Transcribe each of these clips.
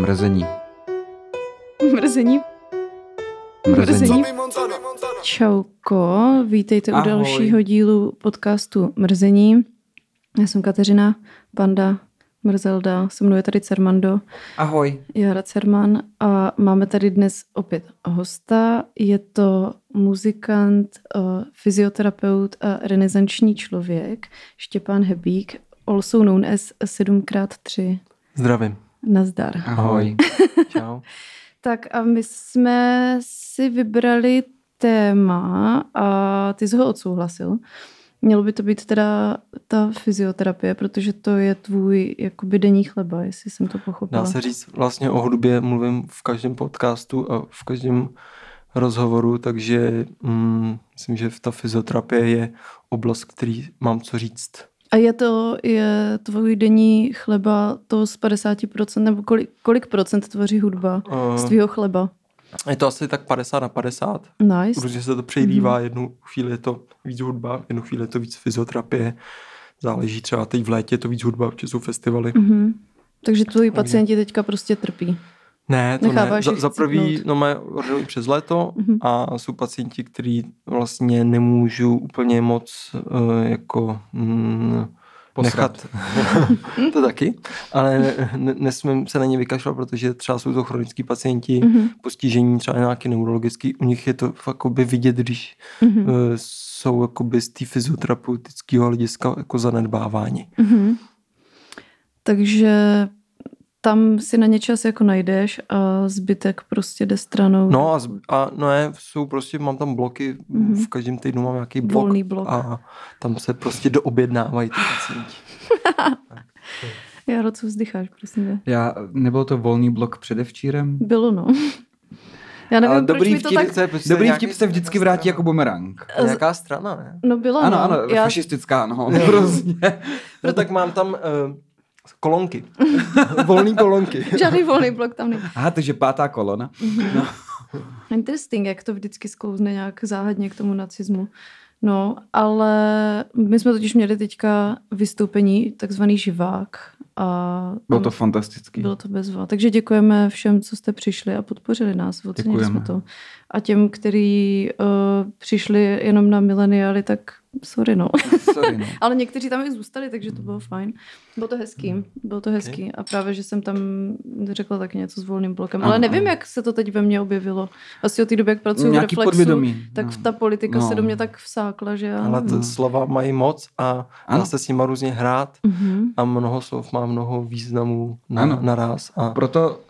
Mrzení. Mrzení. Mrzení. Čauko, vítejte Ahoj. u dalšího dílu podcastu Mrzení. Já jsem Kateřina, Panda, Mrzelda, se mnou je tady Cermando, Ahoj. Jara Cerman a máme tady dnes opět hosta. Je to muzikant, eh, fyzioterapeut a renesanční člověk Štěpán Hebík, also known as 7x3. Zdravím. Nazdar. Ahoj. Čau. Tak a my jsme si vybrali téma a ty jsi ho odsouhlasil. Mělo by to být teda ta fyzioterapie, protože to je tvůj jakoby denní chleba, jestli jsem to pochopila. Dá se říct, vlastně o hudbě mluvím v každém podcastu a v každém rozhovoru, takže mm, myslím, že ta fyzioterapie je oblast, který mám co říct. A je to je tvůj denní chleba to z 50%, nebo kolik, kolik procent tvoří hudba z Uh, tvýho chleba? je to asi tak 50 na 50, Nice. protože se to přejlívá, jednu chvíli je to víc hudba, jednu chvíli je to víc fyzioterapie, záleží třeba teď v létě je to víc hudba, protože jsou festivaly. Mhm. Takže tvoji pacienti teďka prostě trpí. Ne, to ne. Za, za prvý, no mají ordinují přes léto Mhm. a jsou pacienti, kteří vlastně nemůžou úplně moc uh, jako mm, Posrat. nechat, to taky, ale ne, ne, nesmím se na ně vykašlat, protože třeba jsou to chronický pacienti, Mhm. postižení třeba nějaký neurologický, u nich je to fakt jakoby vidět, když Mhm. uh, jsou jakoby z té fyzioterapeutického hlediska jako zanedbávání. Mhm. Takže tam si na ně čas jako najdeš a zbytek prostě jde stranou. No a, z, a no je, jsou prostě, mám tam bloky, Mhm. v každém týdnu mám nějaký blok. Volný blok. A tam se prostě doobjednávají ty pacienti. Jaro, co vzdycháš, prosím tě? Já, nebyl to volný blok předevčírem? Bylo, no. Já nevím, Ale proč dobrý mi to vtip, tak... Prostě Dobrý vtip se vždycky vrátí jako bumerang. Nějaká strana, ne? No byla, Ano, no. ano, Já... fašistická, no, prostě. No tak mám tam uh, kolonky. Volný kolonky. Žádný volný blok tam není. Aha, takže pátá kolona. Interesting, jak to vždycky sklouzne nějak záhadně k tomu nacismu. No, ale my jsme totiž měli teďka vystoupení, takzvaný živák. A Bylo to fantastický. Bylo to bezva. Takže děkujeme všem, co jste přišli a podpořili nás. Ocenili Děkujeme. jsme to. A těm, kteří uh, přišli jenom na mileniály, tak sorry, no. Sorry, no. Ale někteří tam i zůstali, takže to bylo fajn. Bylo to hezký. Bylo to hezký. A právě, že jsem tam řekla taky něco s volným blokem. Ale Ano, nevím, ano. jak se to teď ve mně objevilo. Asi od té doby, jak pracuji v Reflexu, podvědomí. tak no. ta politika No. se do mě tak vsákla, že já... Ale to slova mají moc a dá Ano. se s nima různě hrát Mhm. a mnoho slov má mnoho významů na, Ano. naraz. A Proto,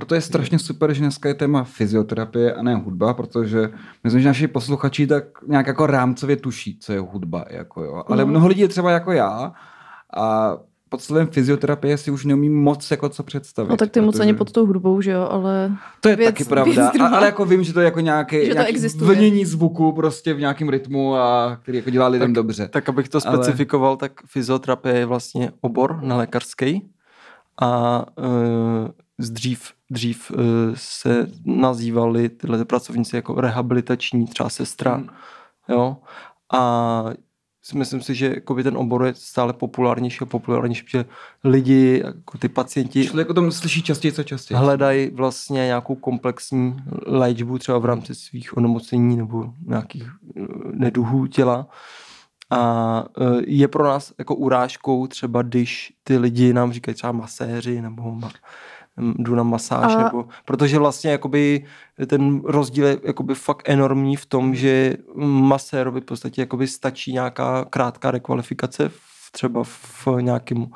proto je strašně super, že dneska je téma fyzioterapie a ne hudba, protože myslím, že naši posluchači tak nějak jako rámcově tuší, co je hudba. Jako jo. Ale No. mnoho lidí je třeba jako já a pod slovem fyzioterapie si už neumím moc jako co představit. No tak ty moc protože- ani pod tou hudbou, že jo, ale... To je věc- taky pravda, a, ale jako vím, že to je jako nějaký, Že to nějaký existuje. vlnění zvuku prostě v nějakém rytmu, a který jako dělá lidem dobře. tak abych to Ale- specifikoval, tak fyzioterapie je vlastně obor na lékařský a uh, dřív, dřív uh, se nazývali tyhle ty pracovníci jako rehabilitační třeba sestra. Hmm. Jo? A myslím si, že jakoby ten obor je stále populárnější a populárnější, protože lidi, jako ty pacienti Člověk o tom slyší častěji, co častěji. hledají vlastně nějakou komplexní léčbu třeba v rámci svých onemocnění nebo nějakých eh, neduhů těla. A eh, je pro nás jako urážkou třeba, když ty lidi nám říkají třeba maséři nebo jdu na masáž, A- nebo, protože vlastně jakoby ten rozdíl je jakoby fakt enormní v tom, že masérovi v podstatě jakoby stačí nějaká krátká rekvalifikace v, třeba v nějakém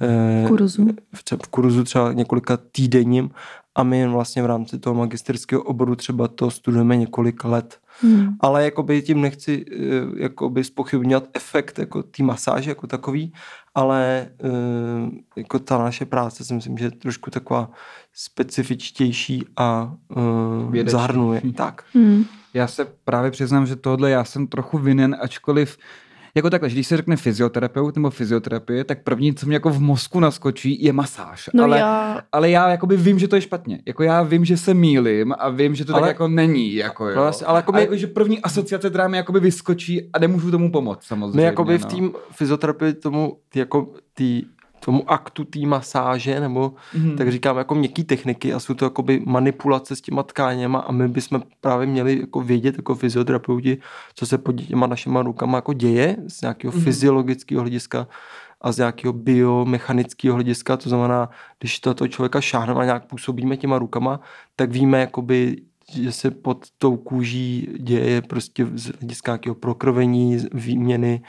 eh, Kurzu. v, tře- v kurzu třeba několika týdenním a my vlastně v rámci toho magisterského oboru třeba to studujeme několik let. Hmm. Ale jakoby tím nechci eh, jakoby spochybňovat efekt jako té masáže jako takový, ale eh, jako ta naše práce si myslím, že je trošku taková specifičtější a uh, Vědečtější. zahrnuje. Tak. Hmm. Já se právě přiznám, že tohle já jsem trochu vinen, ačkoliv jako takhle, že když se řekne fyzioterapeut nebo fyzioterapie, tak první, co mě jako v mozku naskočí, je masáž. No ale, já, ale já jakoby vím, že to je špatně. Jako já vím, že se mýlim a vím, že to ale, tak jako není. Jako, jo. Jasně, ale jako a my- jako, že první asociace, která mi jakoby vyskočí a nemůžu tomu pomoct samozřejmě. My jakoby v no. tým fyzioterapii tomu ty jako ty tomu aktu té masáže, nebo Mhm. tak říkám jako měkký techniky a jsou to jakoby manipulace s těma tkáněma a my bychom právě měli jako vědět jako fyzioterapeuti, co se pod těma našima rukama jako děje z nějakého Mhm. fyziologického hlediska a z nějakého biomechanického hlediska, to znamená, když to toho člověka šáhneme a nějak působíme těma rukama, tak víme, jakoby, že se pod tou kůží děje prostě z hlediska nějakého prokrvení, výměny,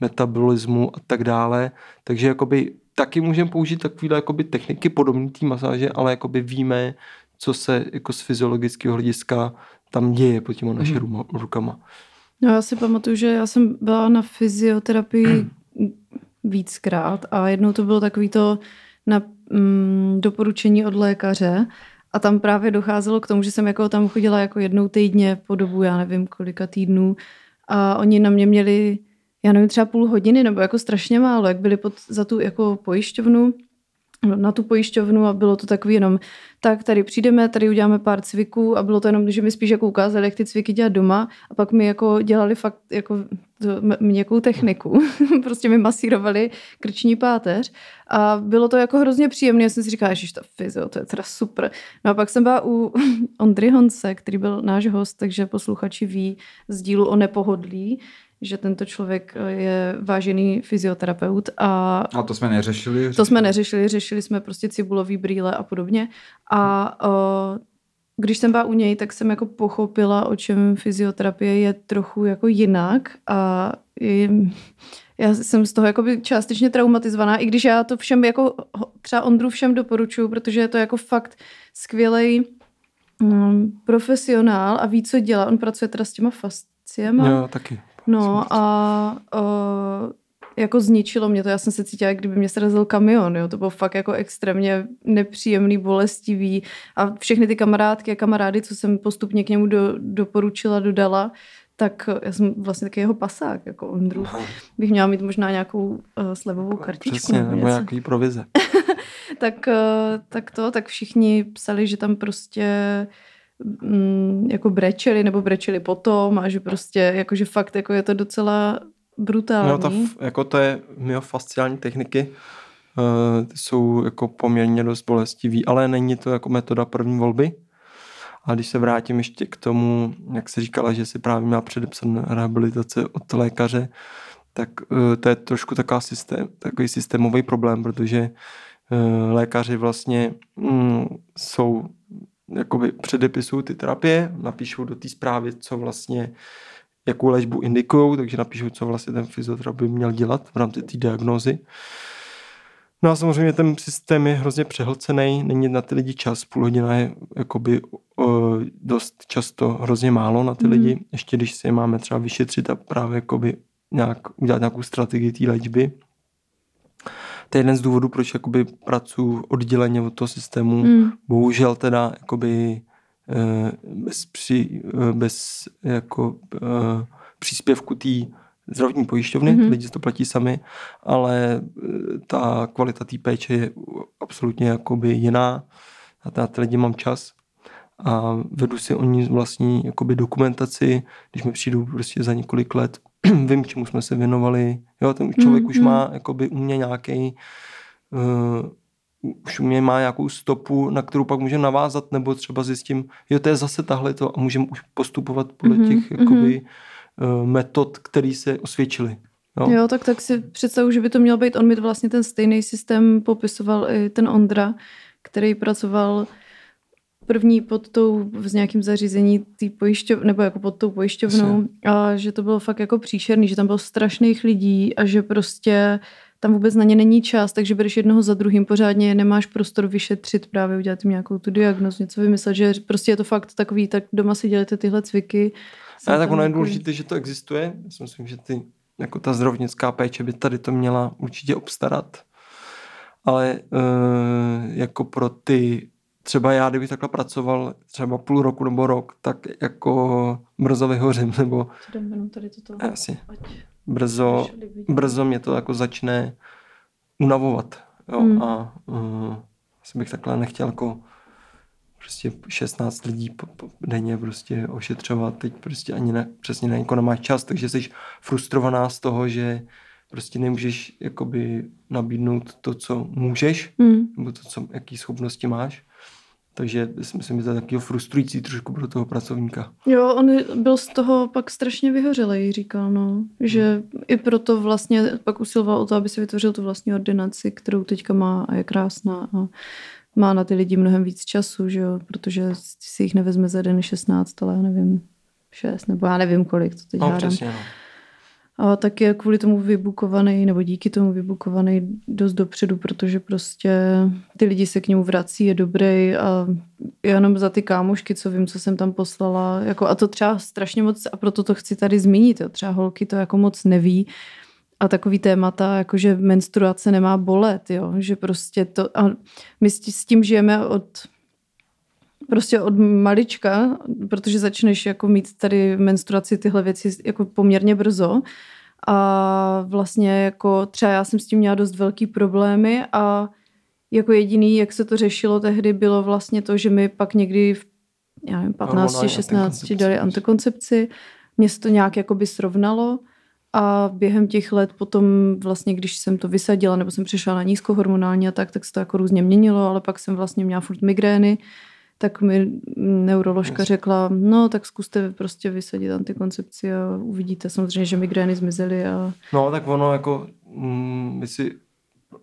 metabolismu a tak dále. Takže jakoby taky můžeme použít takovéhle jakoby techniky podobné té masáže, ale jakoby víme, co se jako z fyziologického hlediska tam děje pod těma našimi Mhm. mm. rukama. No já si pamatuju, že já jsem byla na fyzioterapii víckrát a jednou to bylo takový to na mm, doporučení od lékaře a tam právě docházelo k tomu, že jsem jako tam chodila jako jednou týdně po dobu, já nevím kolika týdnů a oni na mě měli, já nevím, třeba půl hodiny nebo jako strašně málo, jak byli pod, za tu jako pojišťovnu, na tu pojišťovnu a bylo to takový jenom, tak tady přijdeme, tady uděláme pár cviků a bylo to jenom, že mi spíš jako ukázali, jak ty cviky dělat doma a pak mi jako dělali fakt jako to, měkkou techniku. prostě mi masírovali krční páteř a bylo to jako hrozně příjemné. Já jsem si říkala, že ta fyzio, to je teda super. No a pak jsem byla u Ondry Honce, který byl náš host, takže posluchači ví z dílu o nepohodlí, že tento člověk je vážený fyzioterapeut a A to jsme neřešili. to jsme neřešili, řešili jsme prostě cibulový brýle a podobně. A uh, když jsem byla u něj, tak jsem jako pochopila, o čem fyzioterapie je trochu jako jinak a i, já jsem z toho jakoby částečně traumatizovaná, i když já to všem jako třeba Ondru všem doporučuji, protože je to jako fakt skvělej um, profesionál a ví, co dělá. On pracuje teda s těma fasciema. Jo, taky. No a uh, jako zničilo mě to. Já jsem se cítila, jak kdyby mě srazil kamion. Jo. To bylo fakt jako extrémně nepříjemný, bolestivý. A všechny ty kamarádky a kamarády, co jsem postupně k němu do, doporučila, dodala, tak já jsem vlastně taky jeho pasák, jako Ondru. Bych měla mít možná nějakou uh, slevovou kartičku. Přesně, nebo nebo nějaký provize. tak, eh, tak to, tak všichni psali, že tam prostě mm, jako brečeli nebo brečeli potom a že prostě jakože fakt jako je to docela brutální. No, ta, jako to je myofasciální techniky, uh, jsou jako poměrně dost bolestivý, ale není to jako metoda první volby. A když se vrátím ještě k tomu, jak se říkala, že si právě měla předepsat rehabilitace od lékaře, tak uh, to je trošku taková systém, takový systémový problém, protože uh, lékaři vlastně mm, jsou jakoby předepisují ty terapie, napíšou do té zprávy, co vlastně jakou léčbu indikují, takže napíšou, co vlastně ten fyzioterapeut měl dělat v rámci té diagnózy. No a samozřejmě ten systém je hrozně přehlcený, není na ty lidi čas, půl hodina je jakoby o, dost často hrozně málo na ty Mhm. lidi, ještě když si je máme třeba vyšetřit a právě jakoby nějak, udělat nějakou strategii té léčby. To je jeden z důvodů, proč jakoby pracuji odděleně od toho systému. Mm. Bohužel teda jakoby eh, bez, při, eh, bez jako eh, příspěvku té zdravotní pojišťovny, Mhm. mm-hmm. lidi si to platí sami, ale ta kvalita té péče je absolutně jakoby jiná. A na ty lidi mám čas a vedu si oni vlastní jakoby dokumentaci, když mi přijdou prostě za několik let, vím, čemu jsme se věnovali. Jo, ten člověk mm, už Mhm. má jakoby u mě nějaký uh, už u mě má nějakou stopu, na kterou pak můžeme navázat, nebo třeba zjistím, jo, to je zase tahle to a můžeme už postupovat podle Mhm, těch jakoby, uh, metod, které se osvědčily. Jo. jo, tak, tak si představu, že by to měl být, on mi vlastně ten stejný systém popisoval i ten Ondra, který pracoval první pod tou, v nějakém zařízení tý pojišťov, nebo jako pod tou pojišťovnou a že to bylo fakt jako příšerný, že tam bylo strašných lidí a že prostě tam vůbec na ně není čas, takže bereš jednoho za druhým pořádně, nemáš prostor vyšetřit, právě udělat jim nějakou tu diagnozu, něco vymyslet, že prostě je to fakt takový, tak doma si dělejte tyhle cviky. Ale tak ono je důležité, že to existuje. Já si myslím, že ty, jako ta zdravotnická péče by tady to měla určitě obstarat. Ale uh, jako pro ty, třeba já, kdybych takhle pracoval třeba půl roku nebo rok, tak jako brzo vyhořím, nebo jdem tady toto? asi brzo, brzo mě to jako začne unavovat. Jo? Hmm. A uh, asi bych takhle nechtěl jako prostě 16 lidí po, po, denně prostě ošetřovat, teď prostě ani ne, přesně na někoho nemáš čas, takže jsi frustrovaná z toho, že prostě nemůžeš jakoby nabídnout to, co můžeš, Hmm. nebo to, co, jaký schopnosti máš. Takže si myslím, že to je takového frustrující trošku pro toho pracovníka. Jo, on byl z toho pak strašně vyhořelej, říkal, no. Že i proto vlastně pak usiloval o to, aby si vytvořil tu vlastní ordinaci, kterou teďka má a je krásná a má na ty lidi mnohem víc času, že jo, protože si jich nevezme za den 16, ale já nevím, 6, nebo já nevím kolik, to teď No, hádám. přesně, no. A tak je kvůli tomu vybukovaný, nebo díky tomu vybukovaný dost dopředu, protože prostě ty lidi se k němu vrací, je dobrý a jenom za ty kámošky, co vím, co jsem tam poslala, jako a to třeba strašně moc, a proto to chci tady zmínit, jo, třeba holky to jako moc neví, a takový témata, jako že menstruace nemá bolet, jo, že prostě to, a my s tí- s tím žijeme od prostě od malička, protože začneš jako mít tady menstruaci tyhle věci jako poměrně brzo a vlastně jako třeba já jsem s tím měla dost velký problémy a jako jediný, jak se to řešilo tehdy, bylo vlastně to, že mi pak někdy v já nevím, 15, Hormonální 16 antikoncepci. dali antikoncepci. Mně se to nějak jakoby srovnalo a během těch let potom vlastně, když jsem to vysadila nebo jsem přišla na nízkohormonální a tak, tak se to jako různě měnilo, ale pak jsem vlastně měla furt migrény, tak mi neuroložka řekla, no tak zkuste prostě vysadit antikoncepci a uvidíte samozřejmě, že migrény zmizely a No, tak ono jako, mm, my si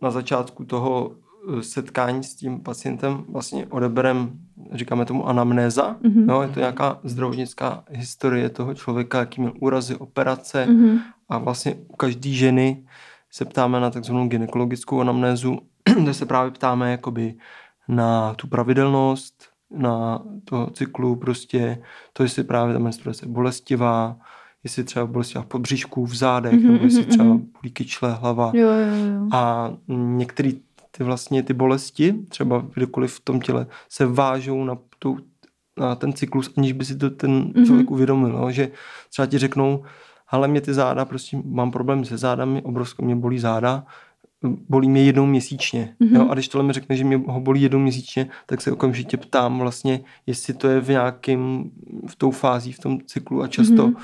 na začátku toho eh, setkání s tím pacientem vlastně odeberem, říkáme tomu anamnéza, Mhm. jo, je to nějaká zdravotnická historie toho člověka, jaký měl úrazy, operace Mhm. a vlastně u každé ženy se ptáme na takzvanou gynekologickou anamnézu, kde se právě ptáme jakoby na tu pravidelnost, na toho cyklu prostě, to, jestli právě ta menstruace je bolestivá, jestli třeba bolestivá v podbříšku, v zádech, Mhm, nebo jestli mhm, třeba mhm. bolí kyčle, hlava. jo, jo, jo. A některé ty vlastně ty bolesti, třeba kdekoliv v tom těle, se vážou na, tu, na ten cyklus, aniž by si to ten Mhm. člověk uvědomil. No? Že třeba ti řeknou, ale mě ty záda, prostě mám problém se zádami, obrovskou mě bolí záda, bolí mě jednou měsíčně. Mhm. Jo? A když tohle mi řekne, že mě ho bolí jednou měsíčně, tak se okamžitě ptám vlastně, jestli to je v nějakým, v tou fází, v tom cyklu a často Mhm.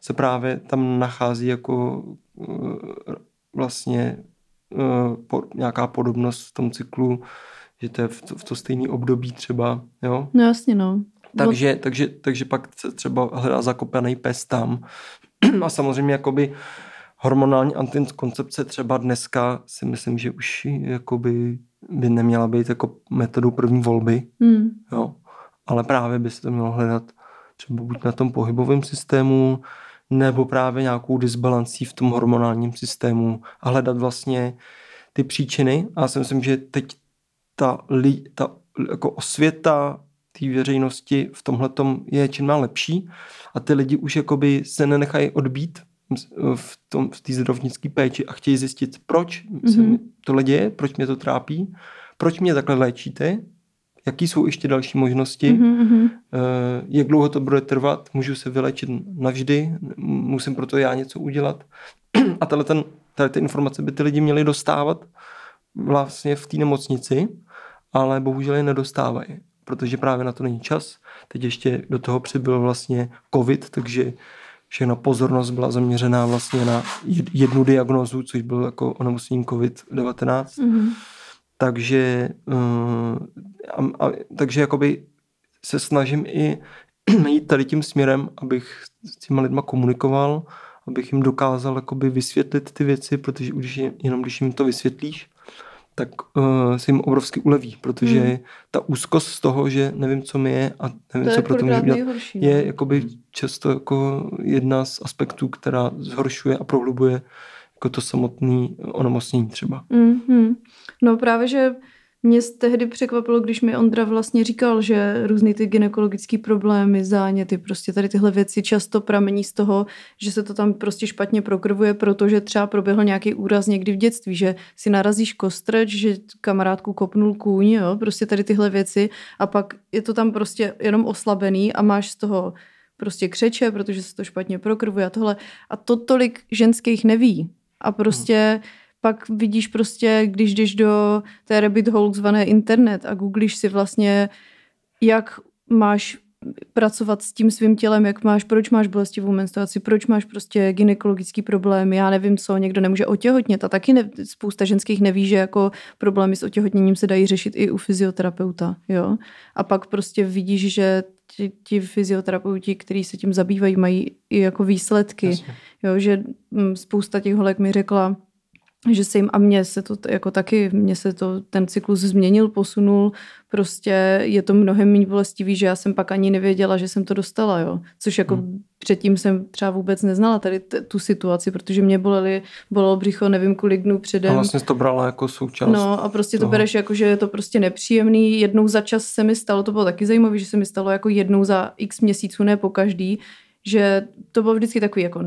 se právě tam nachází jako eh, vlastně eh, po, nějaká podobnost v tom cyklu, že to je v to, v to stejné období třeba, jo. No jasně, no. Takže, takže, takže pak se třeba hledá zakopaný pes tam. A samozřejmě jakoby hormonální antikoncepce třeba dneska si myslím, že už jakoby by neměla být jako metodou první volby, Hmm. jo. Ale právě by se to mělo hledat třeba buď na tom pohybovém systému, nebo právě nějakou disbalancí v tom hormonálním systému a hledat vlastně ty příčiny. A já si myslím, že teď ta, li, ta jako osvěta té veřejnosti v tomhle je čím dál lepší a ty lidi už jakoby se nenechají odbít v, tom, v té zdravotnické péči a chtějí zjistit, proč mm-hmm. se mi tohle děje, proč mě to trápí, proč mě takhle léčíte, jaký jsou ještě další možnosti, Mm-hmm. Jak dlouho to bude trvat, můžu se vylečit navždy, musím pro to já něco udělat. A tahle ten, tady ty informace by ty lidi měli dostávat vlastně v té nemocnici, ale bohužel je nedostávají, protože právě na to není čas. Teď ještě do toho přibyl vlastně covid, takže všechna pozornost byla zaměřená vlastně na jed- jednu diagnózu, což byl jako onemocnění COVID-19. Mm-hmm. Takže, uh, a, a, takže jakoby se snažím i jít tady tím směrem, abych s těma lidma komunikoval, abych jim dokázal jakoby vysvětlit ty věci, protože když je, jenom když jim to vysvětlíš, tak uh, se jim obrovsky uleví, protože Hmm. hmm. ta úzkost z toho, že nevím, co mi je a nevím, To je co pro to můžu dělat, nejhorší. no. je jakoby často jako jedna z aspektů, která zhoršuje a prohlubuje jako to samotné onemocnění třeba. Mm-hmm. No právě, že mě tehdy překvapilo, když mi Ondra vlastně říkal, že různý ty gynekologické problémy, záněty, prostě tady tyhle věci často pramení z toho, že se to tam prostě špatně prokrvuje, protože třeba proběhl nějaký úraz někdy v dětství, že si narazíš kostrč, že kamarádku kopnul kůň, jo, prostě tady tyhle věci a pak je to tam prostě jenom oslabený a máš z toho prostě křeče, protože se to špatně prokrvuje a tohle. A to tolik ženských neví. A prostě hmm. Pak vidíš prostě, když jdeš do té rabbit hole zvané internet a googlíš si vlastně, jak máš pracovat s tím svým tělem, jak máš, proč máš bolestivou menstruaci, proč máš prostě gynekologický problém, já nevím co, někdo nemůže otěhotnět a taky ne, spousta ženských neví, že jako problémy s otěhotněním se dají řešit i u fyzioterapeuta, jo. A pak prostě vidíš, že ti, ti fyzioterapeuti, kteří se tím zabývají, mají i jako výsledky, Jasně. jo, že mm, spousta těch holek mi řekla, že se jim, a mně se to jako taky, mně se to, ten cyklus změnil, posunul, prostě je to mnohem méně bolestivý, že já jsem pak ani nevěděla, že jsem to dostala, jo. Což jako hmm. předtím jsem třeba vůbec neznala tady t- tu situaci, protože mě boleli, bolelo břicho nevím kolik dnů předem. A vlastně jsi to brala jako součást. No a prostě to toho. bereš jako, že je to prostě nepříjemný. Jednou za čas se mi stalo, to bylo taky zajímavé, že se mi stalo jako jednou za x měsíců, ne po každý, že to bylo vždycky takový jako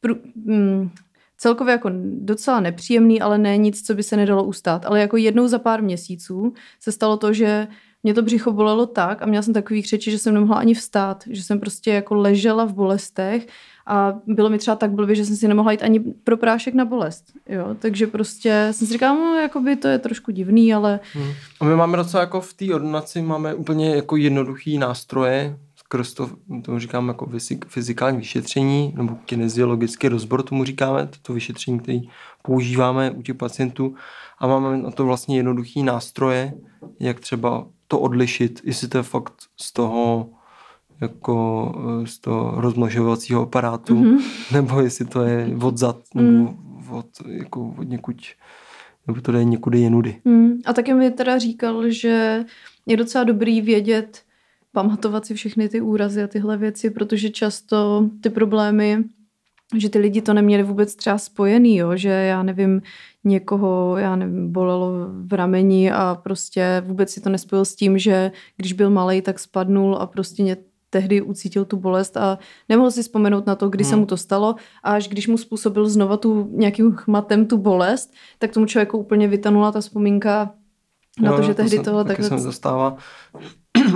prů, mm, celkově jako docela nepříjemný, ale ne nic, co by se nedalo ustát. Ale jako jednou za pár měsíců se stalo to, že mě to břicho bolelo tak a měla jsem takový křeči, že jsem nemohla ani vstát, že jsem prostě jako ležela v bolestech a bylo mi třeba tak blbě, že jsem si nemohla jít ani pro prášek na bolest. Jo? Takže prostě jsem si říkala, no, jakoby to je trošku divný, ale Hmm. A my máme docela jako v té ordinaci máme úplně jako jednoduchý nástroje, skrz to, tomu říkáme jako fyzik, fyzikální vyšetření, nebo kineziologický rozbor tomu říkáme, to vyšetření, který používáme u těch pacientů a máme na to vlastně jednoduchý nástroje, jak třeba to odlišit, jestli to je fakt z toho jako eh, z toho rozmnožovacího aparátu, mm-hmm. nebo jestli to je od zad, nebo od, jako od někud, nebo to jde někudy jenudy. Hmm. A taky mi teda říkal, že je docela dobrý vědět, pamatovat si všechny ty úrazy a tyhle věci, protože často ty problémy, že ty lidi to neměli vůbec třeba spojený, jo? že já nevím, někoho, já nevím, bolelo v rameni a prostě vůbec si to nespojil s tím, že když byl malý, tak spadnul a prostě mě tehdy ucítil tu bolest a nemohl si vzpomenout na to, kdy hmm. se mu to stalo a až když mu způsobil znova tu nějakým chmatem tu bolest, tak tomu člověku úplně vytanula ta vzpomínka na Jo, to, že tehdy se, toho taky takhle... se mi zastává.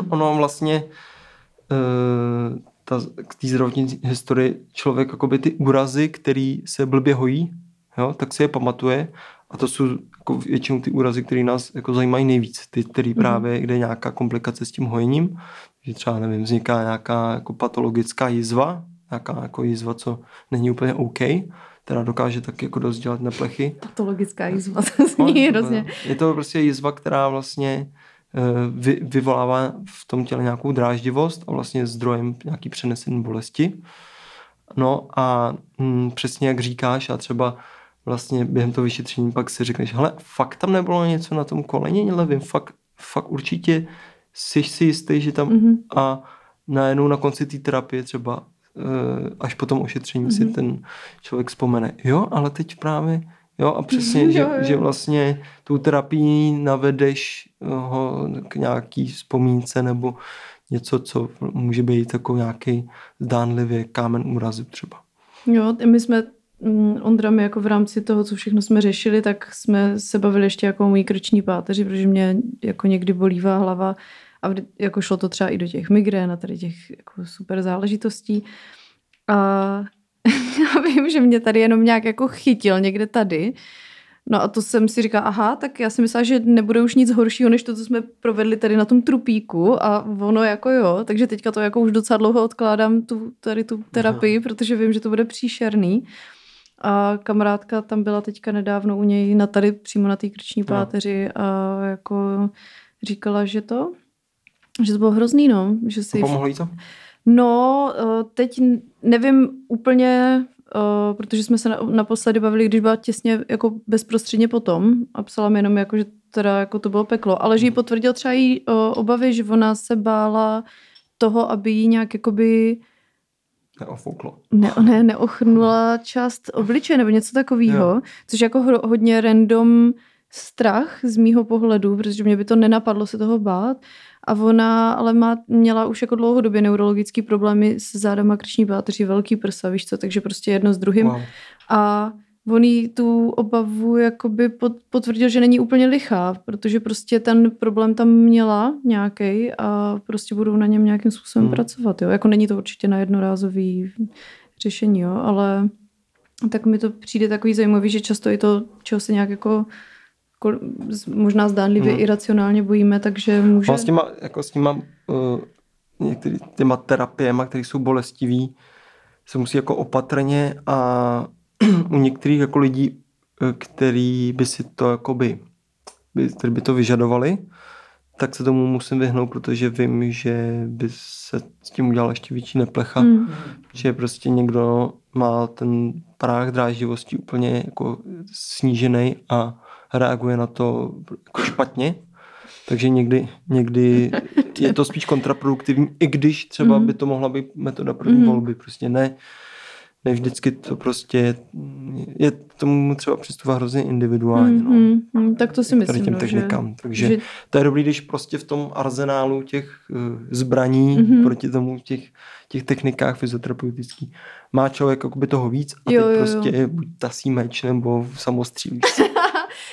ono vlastně uh, ta, k té zdravotní historii člověk jakoby ty úrazy, který se blbě hojí, jo, tak si je pamatuje a to jsou jako většinou ty úrazy, které nás jako zajímají nejvíc. Ty, který právě, kde je nějaká komplikace s tím hojením, že třeba, nevím, vzniká nějaká jako patologická jizva, nějaká jako jizva, co není úplně OK, která dokáže tak jako dost dělat neplechy. Patologická jízva, to zní No, hrozně. Je to prostě jizva, která vlastně vy, vyvolává v tom těle nějakou dráždivost a vlastně je zdrojem nějaký přenesený bolesti. No a hm, přesně jak říkáš a třeba vlastně během toho vyšetření pak si řekneš, hele, fakt tam nebylo něco na tom koleni levým, fakt, fakt určitě jsi si jistý, že tam Mhm. a najednou na konci té terapie třeba eh, až po tom ošetření si Mhm. ten člověk vzpomene, jo, ale teď právě, jo, a přesně, že, Jo, že vlastně tou terapií navedeš ho k nějaký vzpomínce nebo něco, co může být jako nějaký zdánlivě kámen úrazu třeba. Jo, my jsme, mm, Ondra mi jako v rámci toho, co všechno jsme řešili, tak jsme se bavili ještě jako o mojí krční páteři, protože mě jako někdy bolívá hlava a jako šlo to třeba i do těch migrén a tady těch jako super záležitostí. A já vím, že mě tady jenom nějak jako chytil někde tady. No a to jsem si říkala, aha, tak já si myslela, že nebude už nic horšího, než to, co jsme provedli tady na tom trupíku a ono jako jo, takže teďka to jako už docela dlouho odkládám tu, tady tu terapii, protože vím, že to bude příšerný. A kamarádka tam byla teďka nedávno u něj na tady přímo na té krční páteři a jako říkala, že to, že to bylo hrozný, no. Že si Pomohlo jí to? No, eh, teď nevím úplně, eh, protože jsme se na- naposledy bavili, když byla těsně jako bezprostředně potom a psala mi jenom jako, že teda jako to bylo peklo, ale že jí potvrdil třeba jí eh, obavy, že ona se bála toho, aby jí nějak jakoby Neofouklo. ne, ne, neochrnula část obličeje nebo něco takového, což je jako hodně random strach z mýho pohledu, protože mě by to nenapadlo se toho bát. A ona ale má, měla už jako dlouhodobě neurologické problémy s zádama krční páteří, velký prsa, víš co, takže prostě jedno s druhým. Wow. A on jí tu obavu jakoby pot- potvrdil, že není úplně lichá, protože prostě ten problém tam měla nějaký a prostě budou na něm nějakým způsobem Hmm. pracovat. Jo? Jako není to určitě na jednorázový řešení, jo? ale tak mi to přijde takový zajímavý, že často i to, čeho se nějak jako možná zdánlivě Hmm. iracionálně bojíme, takže může... No, s těma, jako s těma uh, některý těma terapiema, které jsou bolestivý, se musí jako opatrně a u některých jako lidí, eh, který by si to jakoby, by, který by to vyžadovali, tak se tomu musím vyhnout, protože vím, že by se s tím udělal ještě větší neplecha. Mm. Že prostě někdo má ten práh dráždivosti úplně jako snížený a reaguje na to jako špatně. Takže někdy, někdy je to spíš kontraproduktivní, i když třeba Mhm. by to mohla být metoda první Mhm. volby. Prostě ne, ne vždycky to prostě je k tomu třeba přistupovat hrozně individuálně. No. Mm, mm, mm, tak to si myslím, těm no, technikám. Takže že, to je dobrý, když prostě v tom arzenálu těch uh, zbraní Mhm. proti tomu těch, těch technikách fyzioterapeutických má člověk jakoby toho víc a Jo, teď jo, jo. prostě buď tasí meč nebo samostřílí.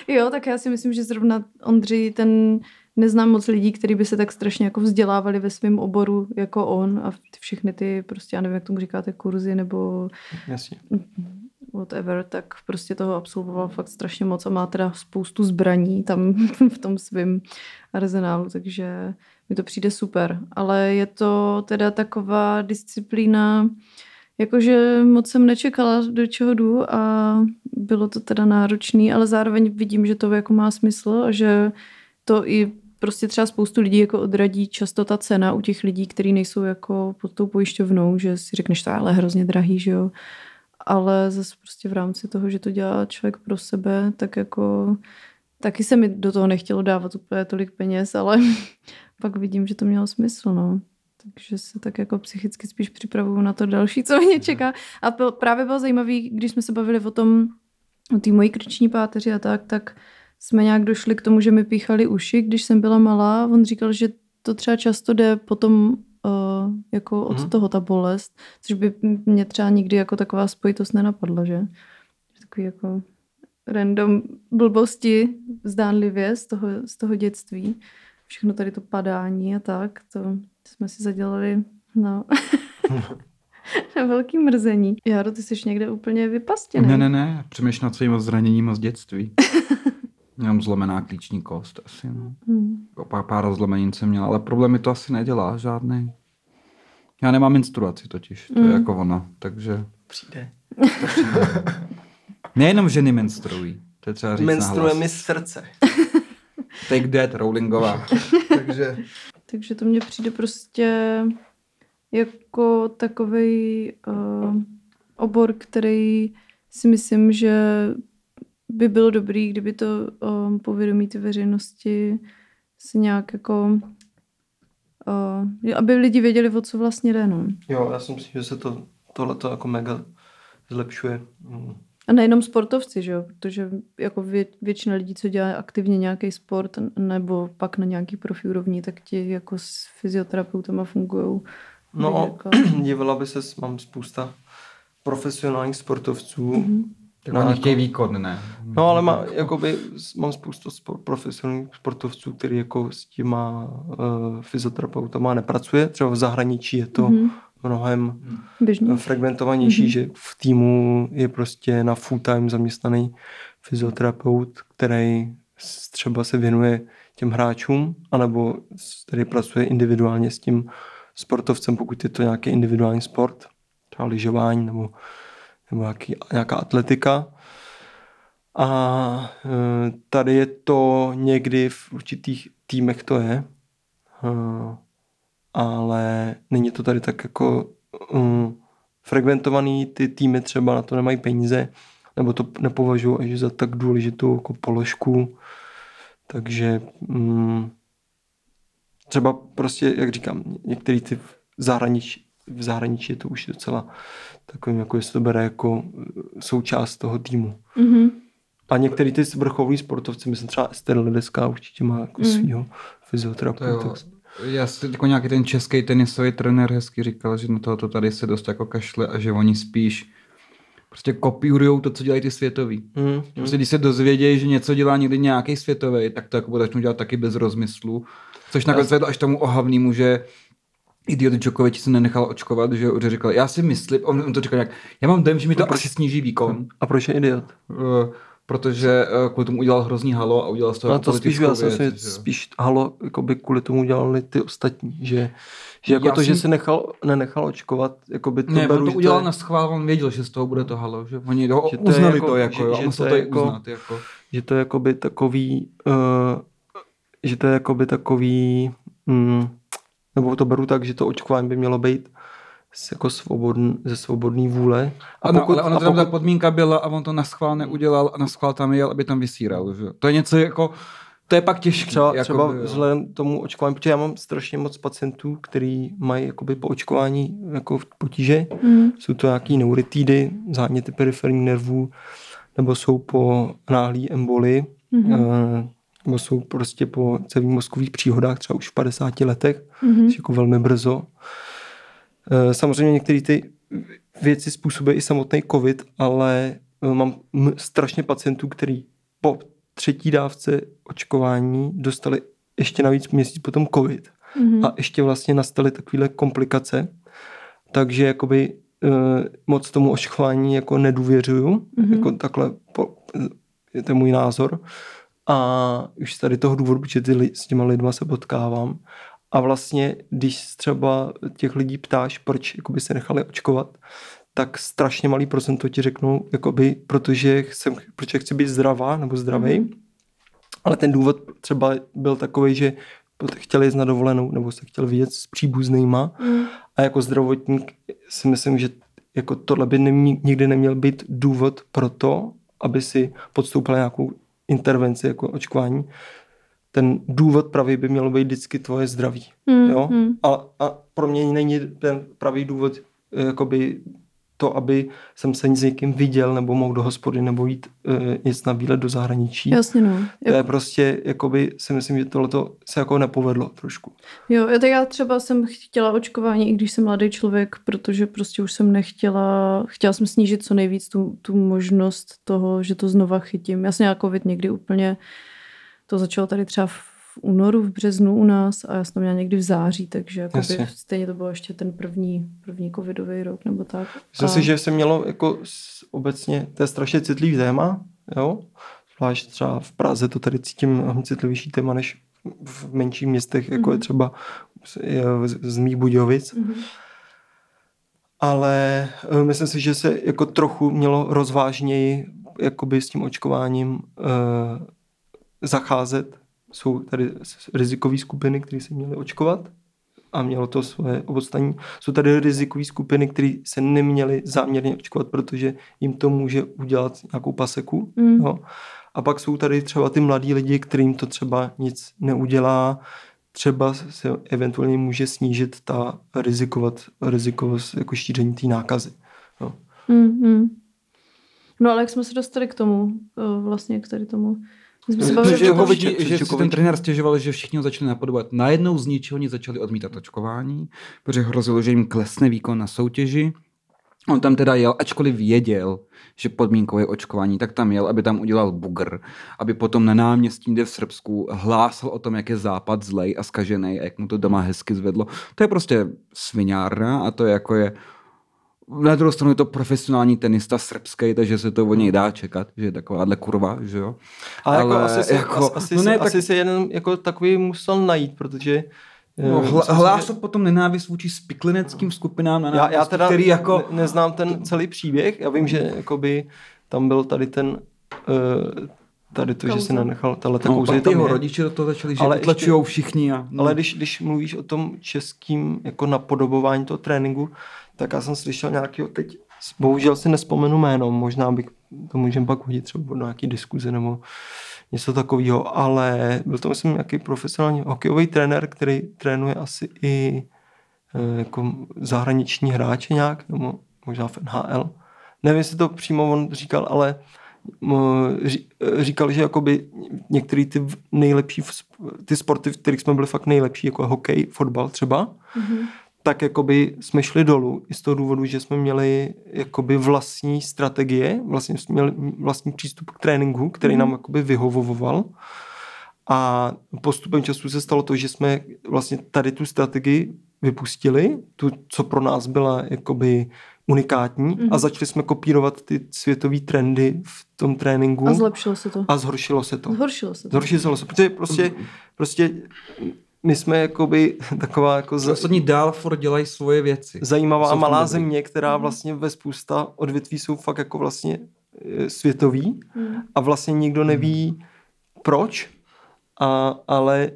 Jo, tak já si myslím, že zrovna Ondřej ten neznám moc lidí, kteří by se tak strašně jako vzdělávali ve svém oboru jako on a ty- všechny ty prostě, já nevím, jak tomu říkáte, kurzy nebo Jasně. whatever, tak prostě toho absolvoval fakt strašně moc a má teda spoustu zbraní tam v tom svém arzenálu, takže mi to přijde super. Ale je to teda taková disciplína, jakože moc jsem nečekala, do čeho jdu a bylo to teda náročný, ale zároveň vidím, že to jako má smysl a že to i prostě třeba spoustu lidí jako odradí často ta cena u těch lidí, kteří nejsou jako pod tou pojišťovnou, že si řekneš, to je ale hrozně drahý, že jo. Ale zase prostě v rámci toho, že to dělá člověk pro sebe, tak jako taky se mi do toho nechtělo dávat úplně tolik peněz, ale pak vidím, že to mělo smysl, no. Takže se tak jako psychicky spíš připravuju na to další, co mě čeká. A byl, právě bylo zajímavé, když jsme se bavili o tom, o té mojí krční páteři a tak, tak jsme nějak došli k tomu, že mi píchali uši, když jsem byla malá. On říkal, že to třeba často jde potom uh, jako od Mhm. toho ta bolest, což by mě třeba nikdy jako taková spojitost nenapadla, že? Takový jako random blbosti zdánlivě z toho, z toho dětství. Všechno tady to padání a tak, to jsme si zadělali no, na velký mrzení. Járo, ty jsi někde úplně vypastěný. Ne, ne, ne, přemýšlím nad svým zraněním z dětství. Mám zlomená klíční kost asi, no. Hmm. Jako Pár, pár zlomenin jsem měl, ale problém mi to asi nedělá žádný. Já nemám menstruaci totiž, to je Mm. jako ono, takže Přijde. nejenom ženy menstruují, to je třeba říct Menstruje nahlas. mi srdce. Take that, Rowlingová. takže Takže to mně přijde prostě jako takový uh, obor, který si myslím, že by bylo dobrý, kdyby to um, povědomí ty veřejnosti se nějak jako uh, aby lidi věděli, o co vlastně jde. No. Jo, já si myslím, že se to tohleto jako mega zlepšuje. Mm. A nejenom sportovci, že jo? protože jako vě, většina lidí, co dělá aktivně nějaký sport nebo pak na nějaký profi úrovni, tak ti jako s fyzioterapeutama fungují. No, Jako- divila by se, mám spousta profesionálních sportovců. Mhm. tak No, oni jako- chtějí výkon, ne? No, ale má, jakoby, s- mám spoustu spor- profesionálních sportovců, který jako s těma uh, fyzioterapeutama nepracuje. Třeba v zahraničí je to Mhm. Mnohem Běžně. fragmentovanější, Mhm. že v týmu je prostě na full time zaměstnaný fyzioterapeut, který třeba se věnuje těm hráčům, anebo který pracuje individuálně s tím sportovcem, pokud je to nějaký individuální sport, třeba lyžování nebo, nebo nějaký, nějaká atletika. A e, tady je to někdy v určitých týmech to je, e, ale není to tady tak jako um, fragmentovaný, ty týmy třeba na to nemají peníze, nebo to nepovažují až za tak důležitou jako položku, takže um, třeba prostě, jak říkám, některý ty v zahraničí, v zahraničí je to už docela takovým, jako jestli to bere jako uh, součást toho týmu. Mhm. A některý ty vrcholní sportovci, myslím třeba Ester Ledeská určitě má jako Mm. svýho To fyzioterapeuta. Já si jako nějaký ten český tenisový trenér hezky říkal, že na tohoto tady se dost jako kašle a že oni spíš prostě kopírujou to, co dělají ty světoví. Mm, Prostě když se dozvědějí, že něco dělá někdy nějaký světový, tak to jako začnou dělat taky bez rozmyslu. Což nakonec vedlo až tomu ohavnému, že idiot Djokovic se nenechal očkovat, že, že říkal, já si myslím, on, on to říkal nějak, já mám dojem, že mi to asi sníží výkon. A proč je idiot? Uh, protože uh, kvůli tomu udělal hrozný halo a udělal z toho No to spíš, si věc, že spíš halo, jakoby kvůli tomu dělali ty ostatní, že, že jako Já to, že jsem- se nechal, nenechal očkovat, jakoby to Ne, beru, on to že udělal je- na schvál, on věděl, že z toho bude to halo, že oni ho Že to uznali jako- to, jako, že- jo, že musel to to je jako- uznat, jako. že to je jakoby takový, uh, že to je jakoby takový, mm, nebo to beru tak, že to očkování by mělo být jako svobodn, ze svobodný vůle. A ano, ale a ona tam ta podmínka byla a on to na schvál neudělal a na schvál tam jel, aby tam vysíral, že. To je něco jako, to je pak těžké. Třeba, jako třeba jo. vzhledem k tomu očkování, protože já mám strašně moc pacientů, který mají jakoby po očkování jako potíže. Mm. Jsou to nějaký neuritidy, záněty periferních nervů, nebo jsou po náhlý emboli, Mhm. mm-hmm. nebo jsou prostě po cévních mozkových příhodách, třeba už v 50 letech, Mhm. což jako velmi brzo. Eh, Samozřejmě některé ty věci způsobuje i samotný covid, ale eh, mám strašně pacientů, který po třetí dávce očkování dostali ještě navíc měsíc potom covid Mhm. a ještě vlastně nastaly takovéhle komplikace, takže jakoby eh, moc tomu očkování jako nedůvěřuju, Mhm. jako takhle po, je to můj názor a už tady toho důvodu, protože ty, s těma lidma se potkávám a vlastně, když třeba těch lidí ptáš, proč jakoby se nechali očkovat, tak strašně malý procento ti řeknou, jakoby, protože, jsem, protože chci být zdravá nebo zdravý. Mhm. Ale ten důvod třeba byl takový, že chtěli jít na dovolenou nebo se chtěli vidět s příbuznýma Mm. a jako zdravotník si myslím, že jako tohle by nikdy neměl být důvod pro to, aby si podstoupil nějakou intervenci jako očkování. Ten důvod pravý by mělo být vždycky tvoje zdraví. Mm. Jo? Mm. A, a pro mě není ten pravý důvod eh, jakoby to, aby jsem se s někým viděl nebo mohl do hospody nebo jít uh, jíst na výlet do zahraničí. Jasně no. To je prostě, jakoby si myslím, že tohleto se jako nepovedlo trošku. Jo, já- tak já třeba jsem chtěla očkování, i když jsem mladý člověk, protože prostě už jsem nechtěla, chtěla jsem snížit co nejvíc tu, tu možnost toho, že to znova chytím. Já jsem měla covid někdy úplně, to začalo tady třeba v únoru, v březnu u nás a já jsem to měla někdy v září, takže jakoby stejně to bylo ještě ten první, první covidový rok nebo tak. Myslím A- si, že se mělo jako obecně, to je strašně citlivý téma, jo? Zvlášť třeba v Praze to tady cítím citlivější téma než v menších městech, jako je Mhm. třeba z, je z, z mých Budějovic. Mhm. Ale eh, myslím si, že se jako trochu mělo rozvážněji jakoby s tím očkováním eh, zacházet. Jsou tady rizikové skupiny, které se měly očkovat a mělo to svoje opodstatnění. Jsou tady rizikové skupiny, které se neměly záměrně očkovat, protože jim to může udělat nějakou paseku. Mm. Jo. A pak jsou tady třeba ty mladí lidi, kterým to třeba nic neudělá, třeba se eventuálně může snížit ta rizikovat, rizikovost jako šíření té nákazy. Jo. Mm, mm. No ale jak jsme se dostali k tomu, eh, vlastně k tady tomu, jsme se Že, bavili že, ho vidí, že si ten trenér stěžoval, že všichni ho začali napodobovat. Najednou z ničeho nic začali odmítat očkování, protože hrozilo, že jim klesne výkon na soutěži. On tam teda jel, ačkoliv věděl, že podmínkou je očkování, tak tam jel, aby tam udělal bugr, aby potom na náměstí, kde v Srbsku, hlásal o tom, jak je západ zlej a skažený a jak mu to doma hezky zvedlo. To je prostě sviňárna a to je jako je na druhou stranu je to profesionální tenista srbský, takže se to od něj dá čekat, že je takováhle kurva, že jo. Ale, jako Ale asi, se, jako- jako, asi, no se, ne, tak- asi se jeden jako takový musel najít, protože No, eh, hla, myslím si, hlásat potom nenávist vůči spiklineckým skupinám na Já, já teda který jako... ne, neznám ten celý příběh. Já vím, že jakoby tam byl tady ten eh, tady to, že se Kauza. nenechal, tahle ta No, kouze tam jeho je. rodiče do toho začali, že Ale ještě- všichni. A, no. Ale když, když mluvíš o tom českým jako napodobování toho tréninku, tak já jsem slyšel nějakého teď, bohužel si nespomenu jméno, možná bych to můžeme pak hodit třeba do nějaký diskuze nebo něco takového, ale byl to myslím nějaký profesionální hokejový trenér, který trénuje asi i eh, jako zahraniční hráče nějak, nebo možná v NHL. Nevím, jestli to přímo on říkal, ale m, ří- říkal, že jakoby některé ty nejlepší, ty sporty, v kterých jsme byli fakt nejlepší, jako hokej, fotbal třeba, Mhm. Tak jakoby jsme šli dolů i z toho důvodu, že jsme měli jakoby vlastní strategie, vlastně jsme měli vlastní přístup k tréninku, který Mhm. nám jakoby vyhovoval. A postupem času se stalo to, že jsme vlastně tady tu strategii vypustili, tu, co pro nás byla jakoby unikátní Mhm. a začali jsme kopírovat ty světové trendy v tom tréninku A zlepšilo se to. a zhoršilo se to. Zhoršilo se to. Zhoršilo se, protože prostě, prostě my jsme jakoby taková jako Ostatní dál furt dělají svoje věci. zajímavá Jsou tom malá dobrý. země, která Mhm. vlastně ve spousta odvětví jsou fakt jako vlastně e, světový Hmm. a vlastně nikdo neví proč, a, ale e,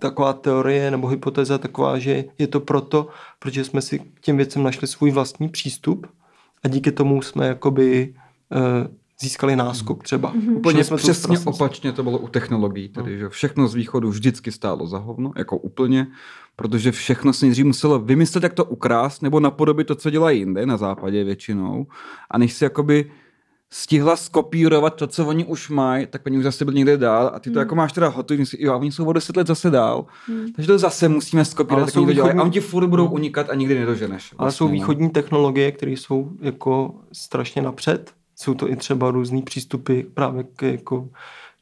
taková teorie nebo hypotéza taková, že je to proto, protože jsme si k těm věcem našli svůj vlastní přístup a díky tomu jsme jakoby e, získali náskok třeba. Mhm. Úplně jsme přesně opačně to bylo u technologií, tedy, No. že všechno z východu vždycky stálo za hovno, jako úplně, protože všechno se nejdřív muselo vymyslet, jak to ukrást, nebo napodobit to, co dělají jinde, na západě většinou, a než si jakoby stihla skopírovat to, co oni už mají, tak oni už zase byli někde dál a ty to Hmm. jako máš teda hotový, si, jo, a oni jsou o deset let zase dál, Hmm. takže to zase musíme skopírovat, tak jsou oni to dělají. východní- a oni ti furt budou unikat a nikdy nedoženeš. Ale jsou vlastně, no. východní technologie, které jsou jako strašně napřed. Jsou to i třeba různý přístupy právě k, jako,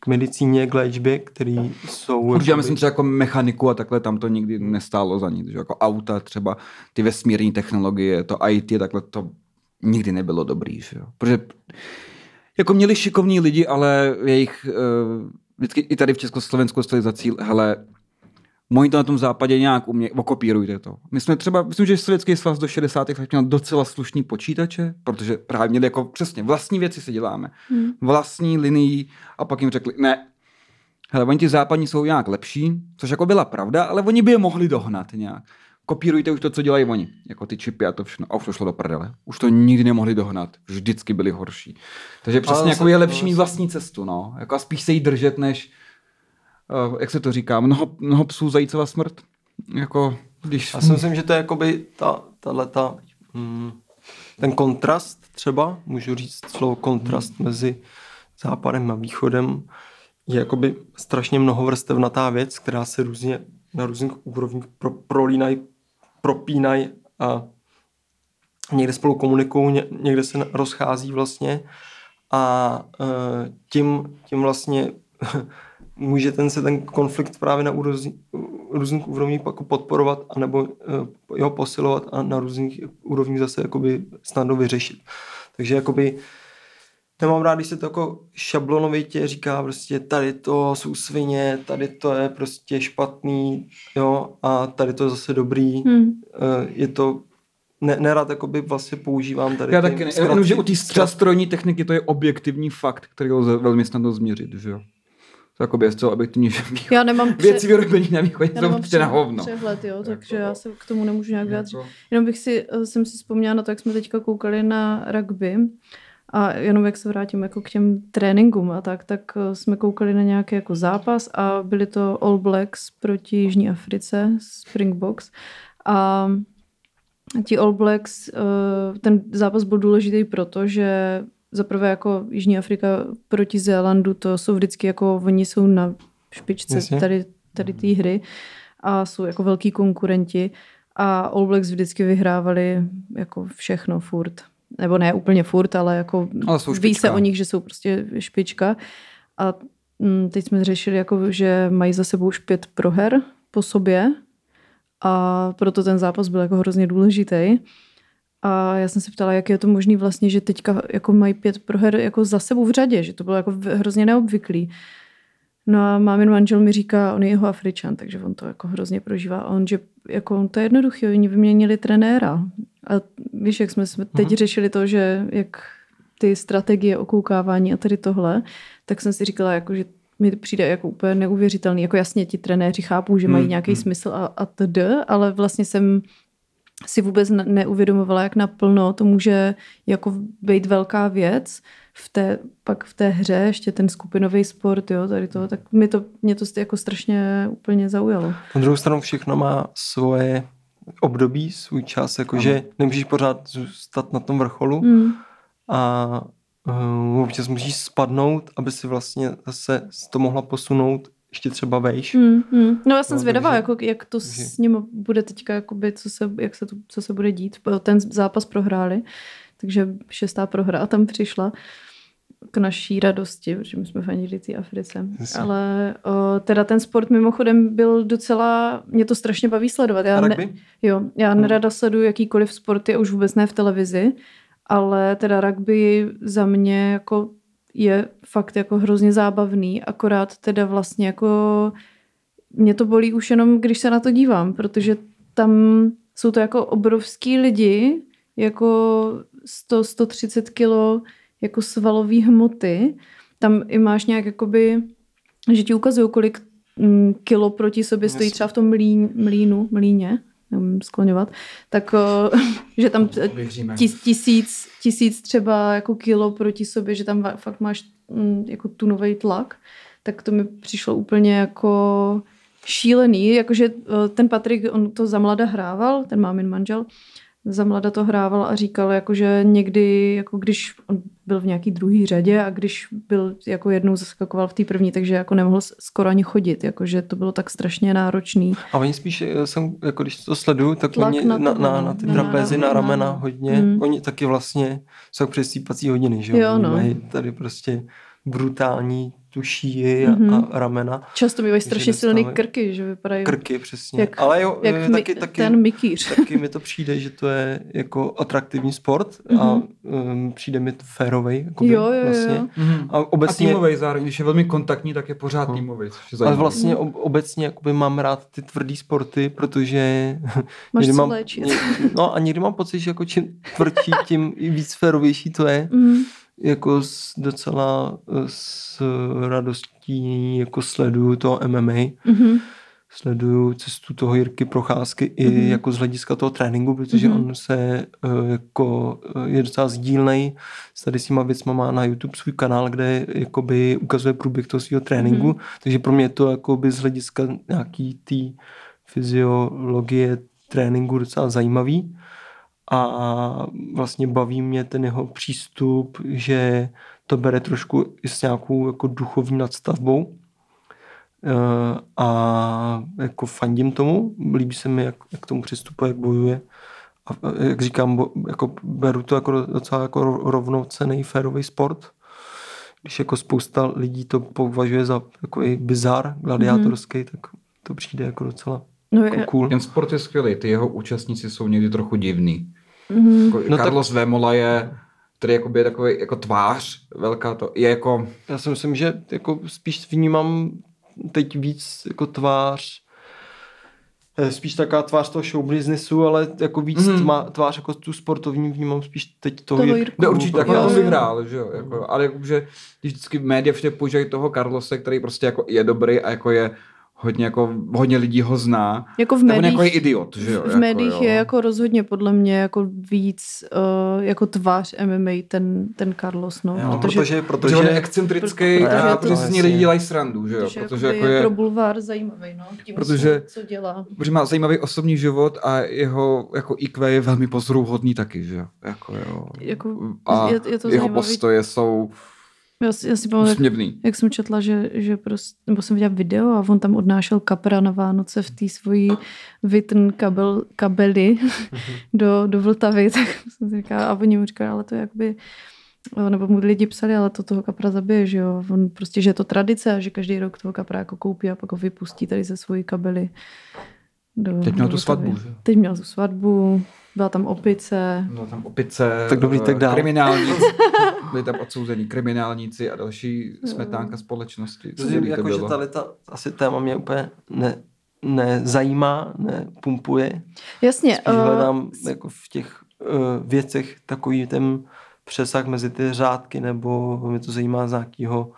k medicíně, k léčbě, které jsou... Určitě já myslím třeba jako mechaniku a takhle tam to nikdy nestálo za nic. Že? Jako auta třeba, ty vesmírní technologie, to IT, takhle to nikdy nebylo dobrý. Že? jo. Protože jako měli šikovní lidi, ale jejich uh, vždycky i tady v Československu dostali za cíl, hele, Moji to na tom západě nějak umě, okopírujte to. My jsme třeba, myslím, že Sovětský svaz do 60. let měl docela slušný počítače, protože právě měli jako přesně vlastní věci si děláme. Hmm. Vlastní linii a pak jim řekli, ne, hele, oni ti západní jsou nějak lepší, což jako byla pravda, ale oni by je mohli dohnat nějak. Kopírujte už to, co dělají oni, jako ty čipy a to všechno. A už to šlo do prdele. Už to nikdy nemohli dohnat. Vždycky byli horší. Takže přesně Ale jako je lepší mít vlastní cestu, no. Jako a spíš se jí držet, než, jak se to říká, mnoho, mnoho psů zajícova smrt. Jako, když... Já si myslím, že to je jakoby ta, tato, mm, ten kontrast třeba, můžu říct slovo kontrast mezi západem a východem, je jakoby strašně mnohovrstevnatá věc, která se různě na různých úrovních pro, prolínají, propínají a někde spolu komunikují, ně, někde se rozchází vlastně a e, tím, tím vlastně může ten se ten konflikt právě na úrozni, různých úrovních pak podporovat anebo e, jeho posilovat a na různých úrovních zase jakoby snadno vyřešit. Takže jakoby nemám rád, když se to jako šablonovitě říká prostě tady to jsou svině, tady to je prostě špatný, jo, a tady to je zase dobrý. Hmm. E, je to ne, nerad jakoby vlastně používám tady Já ty taky ne. zkratky- Jenom, že u té strojní techniky to je objektivní fakt, který lze velmi snadno změřit, že jo. To jakoby je zcela objektivní, že Já nemám pře- věci vyrobený na východě já jsou nemám prostě na hovno. přehled, jo, takže Jako- já se k tomu nemůžu nějak vyjádřit. Jako- Jenom bych si, eh, jsem si vzpomněla na to, jak jsme teďka koukali na rugby a jenom jak se vrátím jako k těm tréninkům a tak, tak eh, jsme koukali na nějaký jako zápas a byli to All Blacks proti Jižní Africe, Springboks a ti All Blacks, eh, ten zápas byl důležitý proto, že zaprvé jako Jižní Afrika proti Zélandu, to jsou vždycky jako, oni jsou na špičce Jasně. tady, tady té hry a jsou jako velký konkurenti a All Blacks vždycky vyhrávali jako všechno furt. Nebo ne úplně furt, ale jako Ale jsou ví se o nich, že jsou prostě špička. A mm, teď jsme řešili, jako, že mají za sebou už pět proher po sobě a proto ten zápas byl jako hrozně důležitý. A já jsem se ptala, jak je to možné vlastně, že teďka jako mají pět proher jako za sebou v řadě, že to bylo jako hrozně neobvyklý. No a mámin manžel mi říká, on je jeho Afričan, takže on to jako hrozně prožívá. A on, že jako on to je jednoduché, oni vyměnili trenéra. A víš, jak jsme jsme teď Mhm. řešili to, že jak ty strategie okoukávání a tady tohle, tak jsem si říkala, jako, že mi přijde jako úplně neuvěřitelný. Jako jasně ti trenéři chápou, že mají Hmm, nějaký hmm. smysl a, a td, ale vlastně jsem si vůbec ne- neuvědomovala, jak naplno to může jako být velká věc v té, pak v té hře, ještě ten skupinový sport, jo, tady to, tak mě to, mě to jako strašně úplně zaujalo. Na druhou stranu všechno má svoje období, svůj čas, jakože nemůžeš pořád zůstat na tom vrcholu Hmm. a uh, občas musíš spadnout, aby si vlastně zase to mohla posunout ještě třeba vejš. Hmm, hmm. No já jsem No, zvědavá, takže- jako, jak to takže- s ním bude teďka, jakoby, co, se, jak se to, co se bude dít. Ten zápas prohráli, takže šestá prohra tam přišla. k naší radosti, protože my jsme fandili té Africe. Jasně. Ale o, teda ten sport mimochodem byl docela, mě to strašně baví sledovat. Já A ne, jo, já Hmm. nerada sleduju jakýkoliv sporty a už vůbec ne v televizi, ale teda rugby za mě jako je fakt jako hrozně zábavný, akorát teda vlastně jako mě to bolí už jenom, když se na to dívám, protože tam jsou to jako obrovský lidi, jako 100, 130 kilo jako svalový hmoty. Tam i máš nějak jakoby, že ti ukazují, kolik mm, kilo proti sobě stojí třeba v tom mlín, mlínu, mlíně, nevím skloňovat, tak o, že tam tis, tisíc, tisíc třeba jako kilo proti sobě, že tam fakt máš mm, jako tunový tlak, tak to mi přišlo úplně jako šílený, jakože eh, ten Patrik, on to za mlada hrával, ten mámin manžel, za mlada to hrával a říkal, jako, že někdy, jako když on byl v nějaký druhý řadě a když byl jako jednou zaskakoval v té první, takže jako nemohl skoro ani chodit, jakože to bylo tak strašně náročný. A oni spíš, eh, jsem, jako když to sleduju, tak Tlak oni na na, to, na, no. na ty Na- trapézy, na- na ramena na- hodně, Mm. oni taky vlastně jsou přesýpací hodiny, že Jo, Oni no. mají tady prostě brutální tu šíji a, Mhm. a ramena, Často bývají strašně silný krky, že vypadají krky přesně. Jak- Ale jo, jak eh, mi, taky, taky, ten mikýř. taky mi to přijde, že to je jako atraktivní sport a Mhm. um, přijde mi to férovej. Jakoby, Jo, jo, jo. vlastně. Mhm. A A obecně, týmový zároveň, když je velmi kontaktní, tak je pořád No. týmový, což je ale zajímavé. vlastně ob, obecně jakoby mám rád ty tvrdý sporty, protože Máš co mám, léčit. ně- no a někdy mám pocit, že jako čím tvrdší, tím i víc férovější to je. Mm. Jako s, docela eh, s radostí jako sleduju to MMA, Mhm. sleduju cestu toho Jirky Procházky i Mhm. jako z hlediska toho tréninku, protože Mhm. on se eh, jako eh, je docela sdílnej s tady s těma věcma, má na YouTube svůj kanál, kde jakoby ukazuje průběh toho svého tréninku, Mhm. takže pro mě je to jakoby z hlediska nějaký té fyziologie tréninku docela zajímavý a vlastně baví mě ten jeho přístup, že to bere trošku i s nějakou jako duchovní nadstavbou Eh, a jako fandím tomu, líbí se mi, jak, jak k tomu přistupuje, jak bojuje a jak říkám, bo, jako beru to jako docela jako ro- rovnocený férový sport, když jako spousta lidí to považuje za jako i bizar gladiátorský, mm-hmm. tak to přijde jako docela No, jako cool. Ten sport je skvělý, ty jeho účastníci jsou někdy trochu divný. Mm, Jako No no tak- Carlos Vémola je, který jakoby je takový jako tvář velká, to je jako, Já si myslím, že jako spíš vnímám teď víc jako tvář eh, spíš taková tvář toho show businessu, ale jako víc mm. tvář jako tu sportovní vnímám spíš teď toho, Toho Jirku. Určitě tak to jo. vyhrál, že jo, jako, ale jakože, když vždycky média všude používají toho Carlose, který prostě jako je dobrý a jako je hodně, jako, hodně lidí ho zná, jako v tak on médiích, jako je idiot, že jo. v médiích jako, je jako rozhodně podle mě jako víc uh, jako tvář MMA ten, ten Carlos, no. Jo, protože, protože, Protože protože, on je excentrický protože a protože si z ní Jasně. lidi dělají srandu, že jo, protože, protože jakoby jako je je, pro bulvár zajímavý, no. Tím, Protože- co, co dělá. protože má zajímavý osobní život a jeho jako IQ je velmi pozoruhodný taky, že jo. Jako, jo. Jako, a je, je to jeho zajímavý. postoje jsou Já, si- já si pamatuju, úsměvný. jak jsem četla, že, že prostě, nebo jsem viděla video a on tam odnášel kapra na Vánoce v té svojí vitn kabel, kabely do, do Vltavy, tak jsem si říkala, a oni mu říkali, ale to je jakoby, nebo mu lidi psali, ale to toho kapra zabije, že jo, on prostě, že je to tradice a že každý rok toho kapra jako koupí a pak ho vypustí tady ze svojí kabely. Do, Teď měl do tu svatbu, že. Teď měl tu svatbu, byla tam opice, No tam opice, Tak dobrý, tak eh, dál. kriminálníci, byli tam odsouzení kriminálníci a další smetánka společnosti. Co protože to jako, že bylo? tady ta asi téma mě úplně ne, nezajímá, nepumpuje. Jasně. Spíš eh, hledám jako v těch uh, věcech takový ten přesah mezi ty řádky, nebo mě to zajímá z nějakého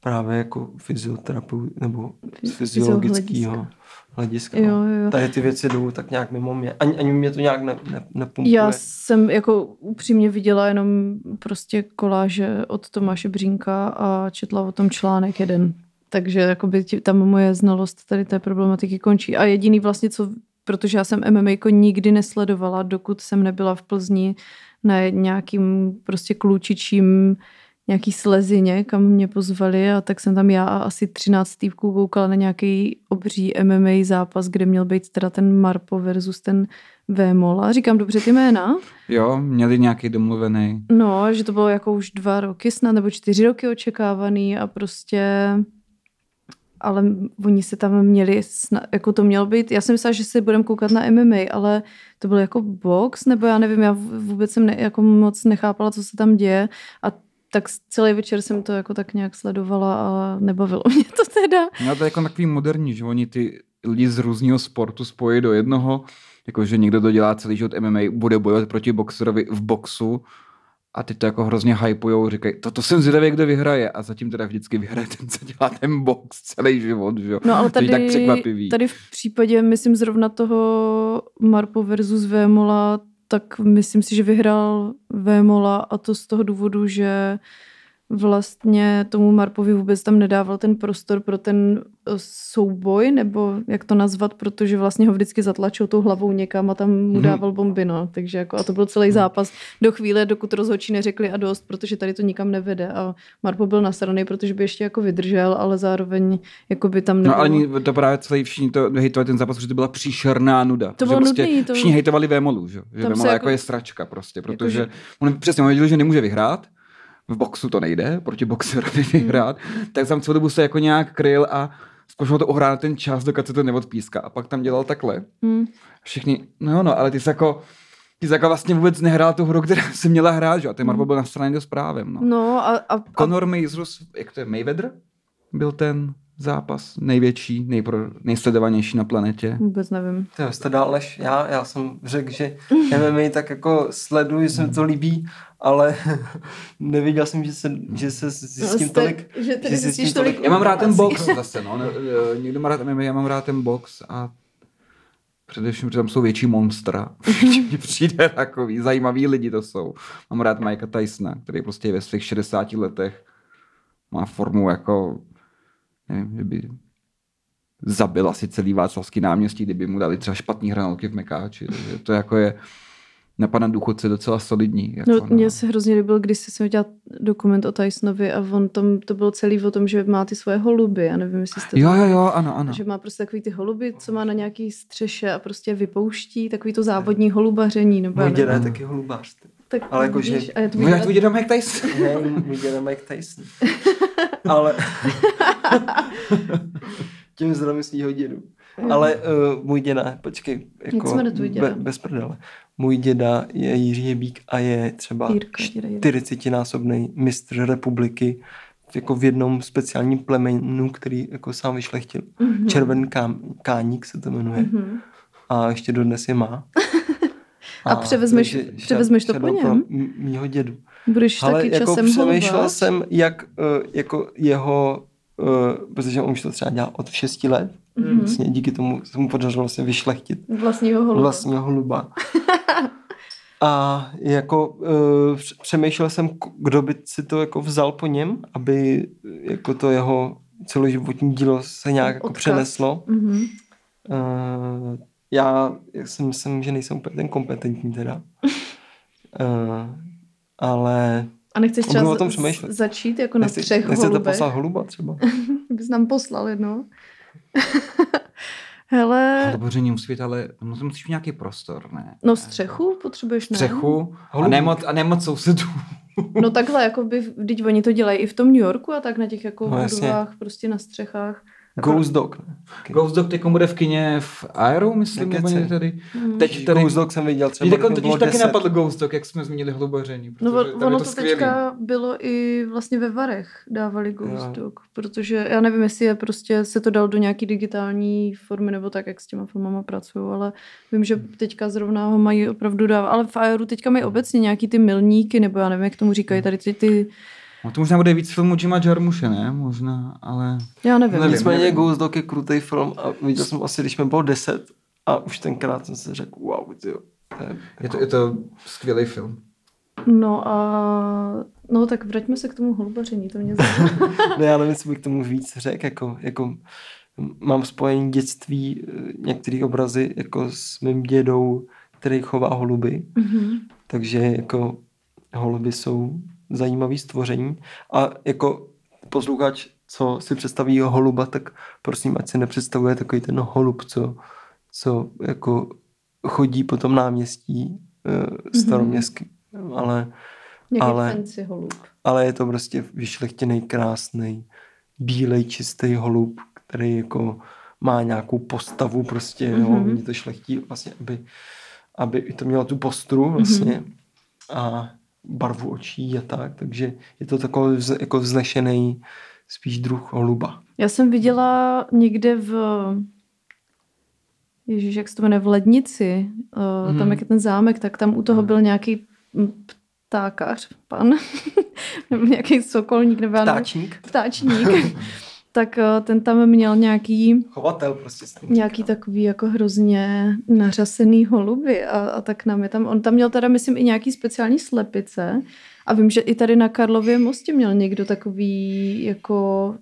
právě jako fyzioterapeuta nebo fyziologického hlediska. Jo, no. jo. Tady ty věci jdou tak nějak mimo mě. Ani, ani mě to nějak ne, ne, nepumpuje. Já jsem jako upřímně viděla jenom prostě koláže od Tomáše Břínka a četla o tom článek jeden. Takže jakoby tam moje znalost tady té problematiky končí. A jediný vlastně, co, protože já jsem MMA nikdy nesledovala, dokud jsem nebyla v Plzni na nějakým prostě klučičím nějaký slezině, kam mě pozvali a tak jsem tam já a asi 13 týpků koukala na nějaký obří MMA zápas, kde měl být teda ten Marpo versus ten Vémola. Říkám dobře ty jména? Jo, měli nějaký domluvený. No, že to bylo jako už dva roky snad, nebo čtyři roky očekávaný a prostě ale oni se tam měli, jako to mělo být, já jsem myslela, že si budeme koukat na MMA, ale to byl jako box, nebo já nevím, já vůbec jsem ne, jako moc nechápala, co se tam děje a tak celý večer jsem to jako tak nějak sledovala a nebavilo mě to teda. No to je jako takový moderní, že oni ty lidi z různého sportu spojí do jednoho, jakože někdo to dělá celý život MMA, bude bojovat proti boxerovi v boxu a ty to jako hrozně hypujou, říkají, toto jsem zvědavý, kdo vyhraje a zatím teda vždycky vyhraje ten, co dělá ten box celý život, že jo. No ale To je tady, tak překvapivý. tady v případě, myslím zrovna toho Marpo versus Vémola, tak myslím si, že vyhrál Vémola a to z toho důvodu, že vlastně tomu Marpovi vůbec tam nedával ten prostor pro ten eh, souboj, nebo jak to nazvat, protože vlastně ho vždycky zatlačil tou hlavou někam a tam mu Mhm. dával bomby, no. Takže jako, a to byl celý zápas do chvíle, dokud rozhodčí neřekli a dost, protože tady to nikam nevede a Marpo byl nasraný, protože by ještě jako vydržel, ale zároveň jako by tam nebylo. No ale to právě celý všichni to hejtovali ten zápas, protože to byla příšerná nuda. To Že bylo prostě nudný, to- Všichni hejtovali Vémolu, že, že Vémola jako... jako- je sračka prostě, protože že- on přesně on věděl, že nemůže vyhrát, v boxu to nejde, proti boxerovi vyhrát, tak tam celou dobu se jako nějak kryl a zkoušel to ohrát ten čas, dokud se to neodpíská. A pak tam dělal takhle. Hmm. Všichni, no no, ale ty jsi jako, ty jsi jako vlastně vůbec nehrál tu hru, kterou si měla hrát, že? A ten Marbo byl na straně dost právem, no. No a, a, a Conor Mayerus, jak to je, Mayweather? Byl ten zápas největší, nejpro, nejsledovanější na planetě. vůbec nevím. To jste dál než já. Já jsem řekl, že MMA tak jako sleduji, že se mi to líbí, ale neviděl jsem, že se, že se zjistím jste- tolik. že že zjistíš zjistím tolik Já mám rád ten box zase, no. Eh, Někdo má rád MMA, já mám rád ten box a především, protože tam jsou větší monstra. Mně přijde takový, zajímavý lidi to jsou. Mám rád Mikea Tysona, který prostě je ve svých 60 letech má formu jako, nevím, že by zabil asi celý Václavský náměstí, kdyby mu dali třeba špatný hranolky v Mekáči. Takže to jako je na pana důchodce docela solidní. Jako No, na- mně se hrozně líbil, když jsem dělal dokument o Tysonovi a on tam, to bylo celý o tom, že má ty svoje holuby. Já nevím, jestli jste Jo, jo, jo, ano, ano. že má prostě takový ty holuby, co má na nějaký střeše a prostě vypouští, takový to závodní holubaření. Nebo Můj děda je taky holubář. tak ale jako, vidíš, že- a je to No, jak tvůj děda Mike Tyson? Ne, můj děda Mike Tyson. Ale... Tím zdravím svýho dědu. Ale uh, můj děda, počkej, Jak jako děda? Be, bez prdele. Můj děda je Jiří Jebík a je třeba Jirka, děda, Jirka. 40-násobný mistr republiky jako v jednom speciálním plemenu, který jako sám vyšlechtil. Mhm. Červený kám, káník se to jmenuje. Mhm. A ještě dodnes je má. A převezmeš- takže převezmeš to po něm? mýho dědu. Budeš Ale taky jako časem přemýšlel jsem, jak uh, jako jeho, uh, protože on už to třeba dělal od 6 let, Mhm. vlastně díky tomu se mu podařilo se vyšlechtit Vlastního holuba. vlastního holuba. A jako uh, přemýšlel jsem, kdo by si to jako vzal po něm, aby jako to jeho celoživotní dílo se nějak jako přeneslo. Mhm. Uh, já si myslím, že nejsem úplně ten kompetentní teda. Uh, ale A nechceš třeba o tom přemýšlet. začít jako na nechci, třech nechcete holubech? poslat holuba třeba? Bys nám poslal jedno. Hele, Holuboření musí být, ale no, to musíš mít nějaký prostor, ne? no střechu potřebuješ, ne? Střechu a nemoc, a nemoc sousedů. No takhle, jako by, teď oni to dělají i v tom New Yorku a tak na těch jako No, budovách, prostě na střechách. Jako- Ghost Dog. Ne? Ghost Dog teď bude v kině v Aero, myslím, nebo někde tady. Hmm. Teď tady... Ghost Dog jsem viděl třeba, Teď totiž taky 10. napadl Ghost Dog, jak jsme zmínili hluboření. No ono to to skvělý. teďka bylo i vlastně ve Varech dávali Ghost Jo. Dog, protože já nevím, jestli je prostě se to dal do nějaký digitální formy nebo tak, jak s těma filmama pracují, ale vím, že teďka zrovna ho mají opravdu dávat, ale v Aeru teďka mají obecně nějaký ty milníky, nebo já nevím, jak tomu říkají, tady ty, ty No to možná bude víc filmů Jima Jarmuše, ne? Možná, ale... já nevím. Nevím. Nicméně nevím. Ghost Dog je krutý film a viděl jsem asi, když mi bylo 10 a už tenkrát jsem si řekl, wow, tyjo, to je, Je to, je to skvělý film. No a no tak vraťme se k tomu holubaření, to mě zajímá. ne, já nevím, co bych k tomu víc řekl, jako, jako mám spojení dětství, eh, některé obrazy jako s mým dědou, který chová holuby, Mhm. takže jako holuby jsou zajímavý stvoření a jako posluchač, co si představí holuba, tak prosím, ať si nepředstavuje takový ten holub, co, co jako chodí po tom náměstí uh, staroměstský, mm-hmm. ale Ale- fancy holub. ale je to prostě vyšlechtěný, krásný, bílej, čistý holub, který jako má nějakou postavu prostě, mm-hmm. jo, Mhm. mě to šlechtí vlastně, aby, aby to mělo tu postru vlastně Mhm. a barvu očí a tak, takže je to takový vz, jako vznešený spíš druh holuba. Já jsem viděla někde v Ježíš, jak se to jmenuje, v Lednici, uh, Mhm. tam jak je ten zámek, tak tam u toho byl nějaký ptákař, pan, nebo nějaký sokolník, nebo Ptáčník? ptáčník. tak eh, ten tam měl nějaký, Chovatel prostě. nějaký takový jako hrozně nařasený holuby a, a tak nám je tam, on tam měl teda myslím i nějaký speciální slepice a vím, že i tady na Karlově mostě měl někdo takový jako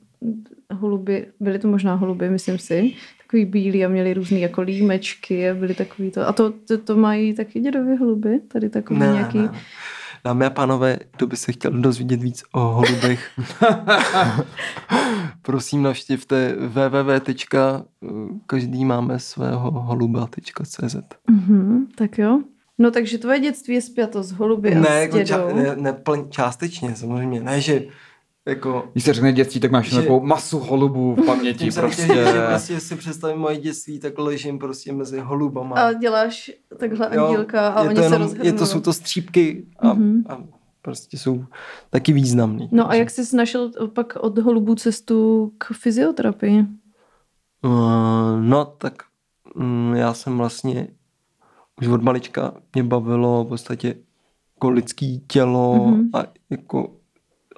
holuby, byly to možná holuby, myslím si, takový bílý a měli různý jako límečky a byly takový to, a to, to, to mají taky dědově holuby, tady takový Ne, nějaký, ne. Dámy a pánové, kdo by se chtěl dozvědět víc o holubech, prosím navštivte www. každý máme svého holuba.cz Mhm, tak jo. No takže tvoje dětství je spjato s holuby a Ne, s jako ča- ne, ne plň, částečně, samozřejmě. Ne, že jako... Když se řekne dětství, tak máš Že- takovou masu holubů v paměti prostě. chtěl že prostě si představím moje dětství, tak ležím prostě mezi holubama. A děláš takhle andílka a oni to se jenom, rozhrnou. je to, jsou to střípky a, Mhm. a prostě jsou taky významný. No a jak jsi našel pak od holubů cestu k fyzioterapii? Uh, no, tak mm, já jsem vlastně už od malička mě bavilo v podstatě jako lidský tělo Mhm. a jako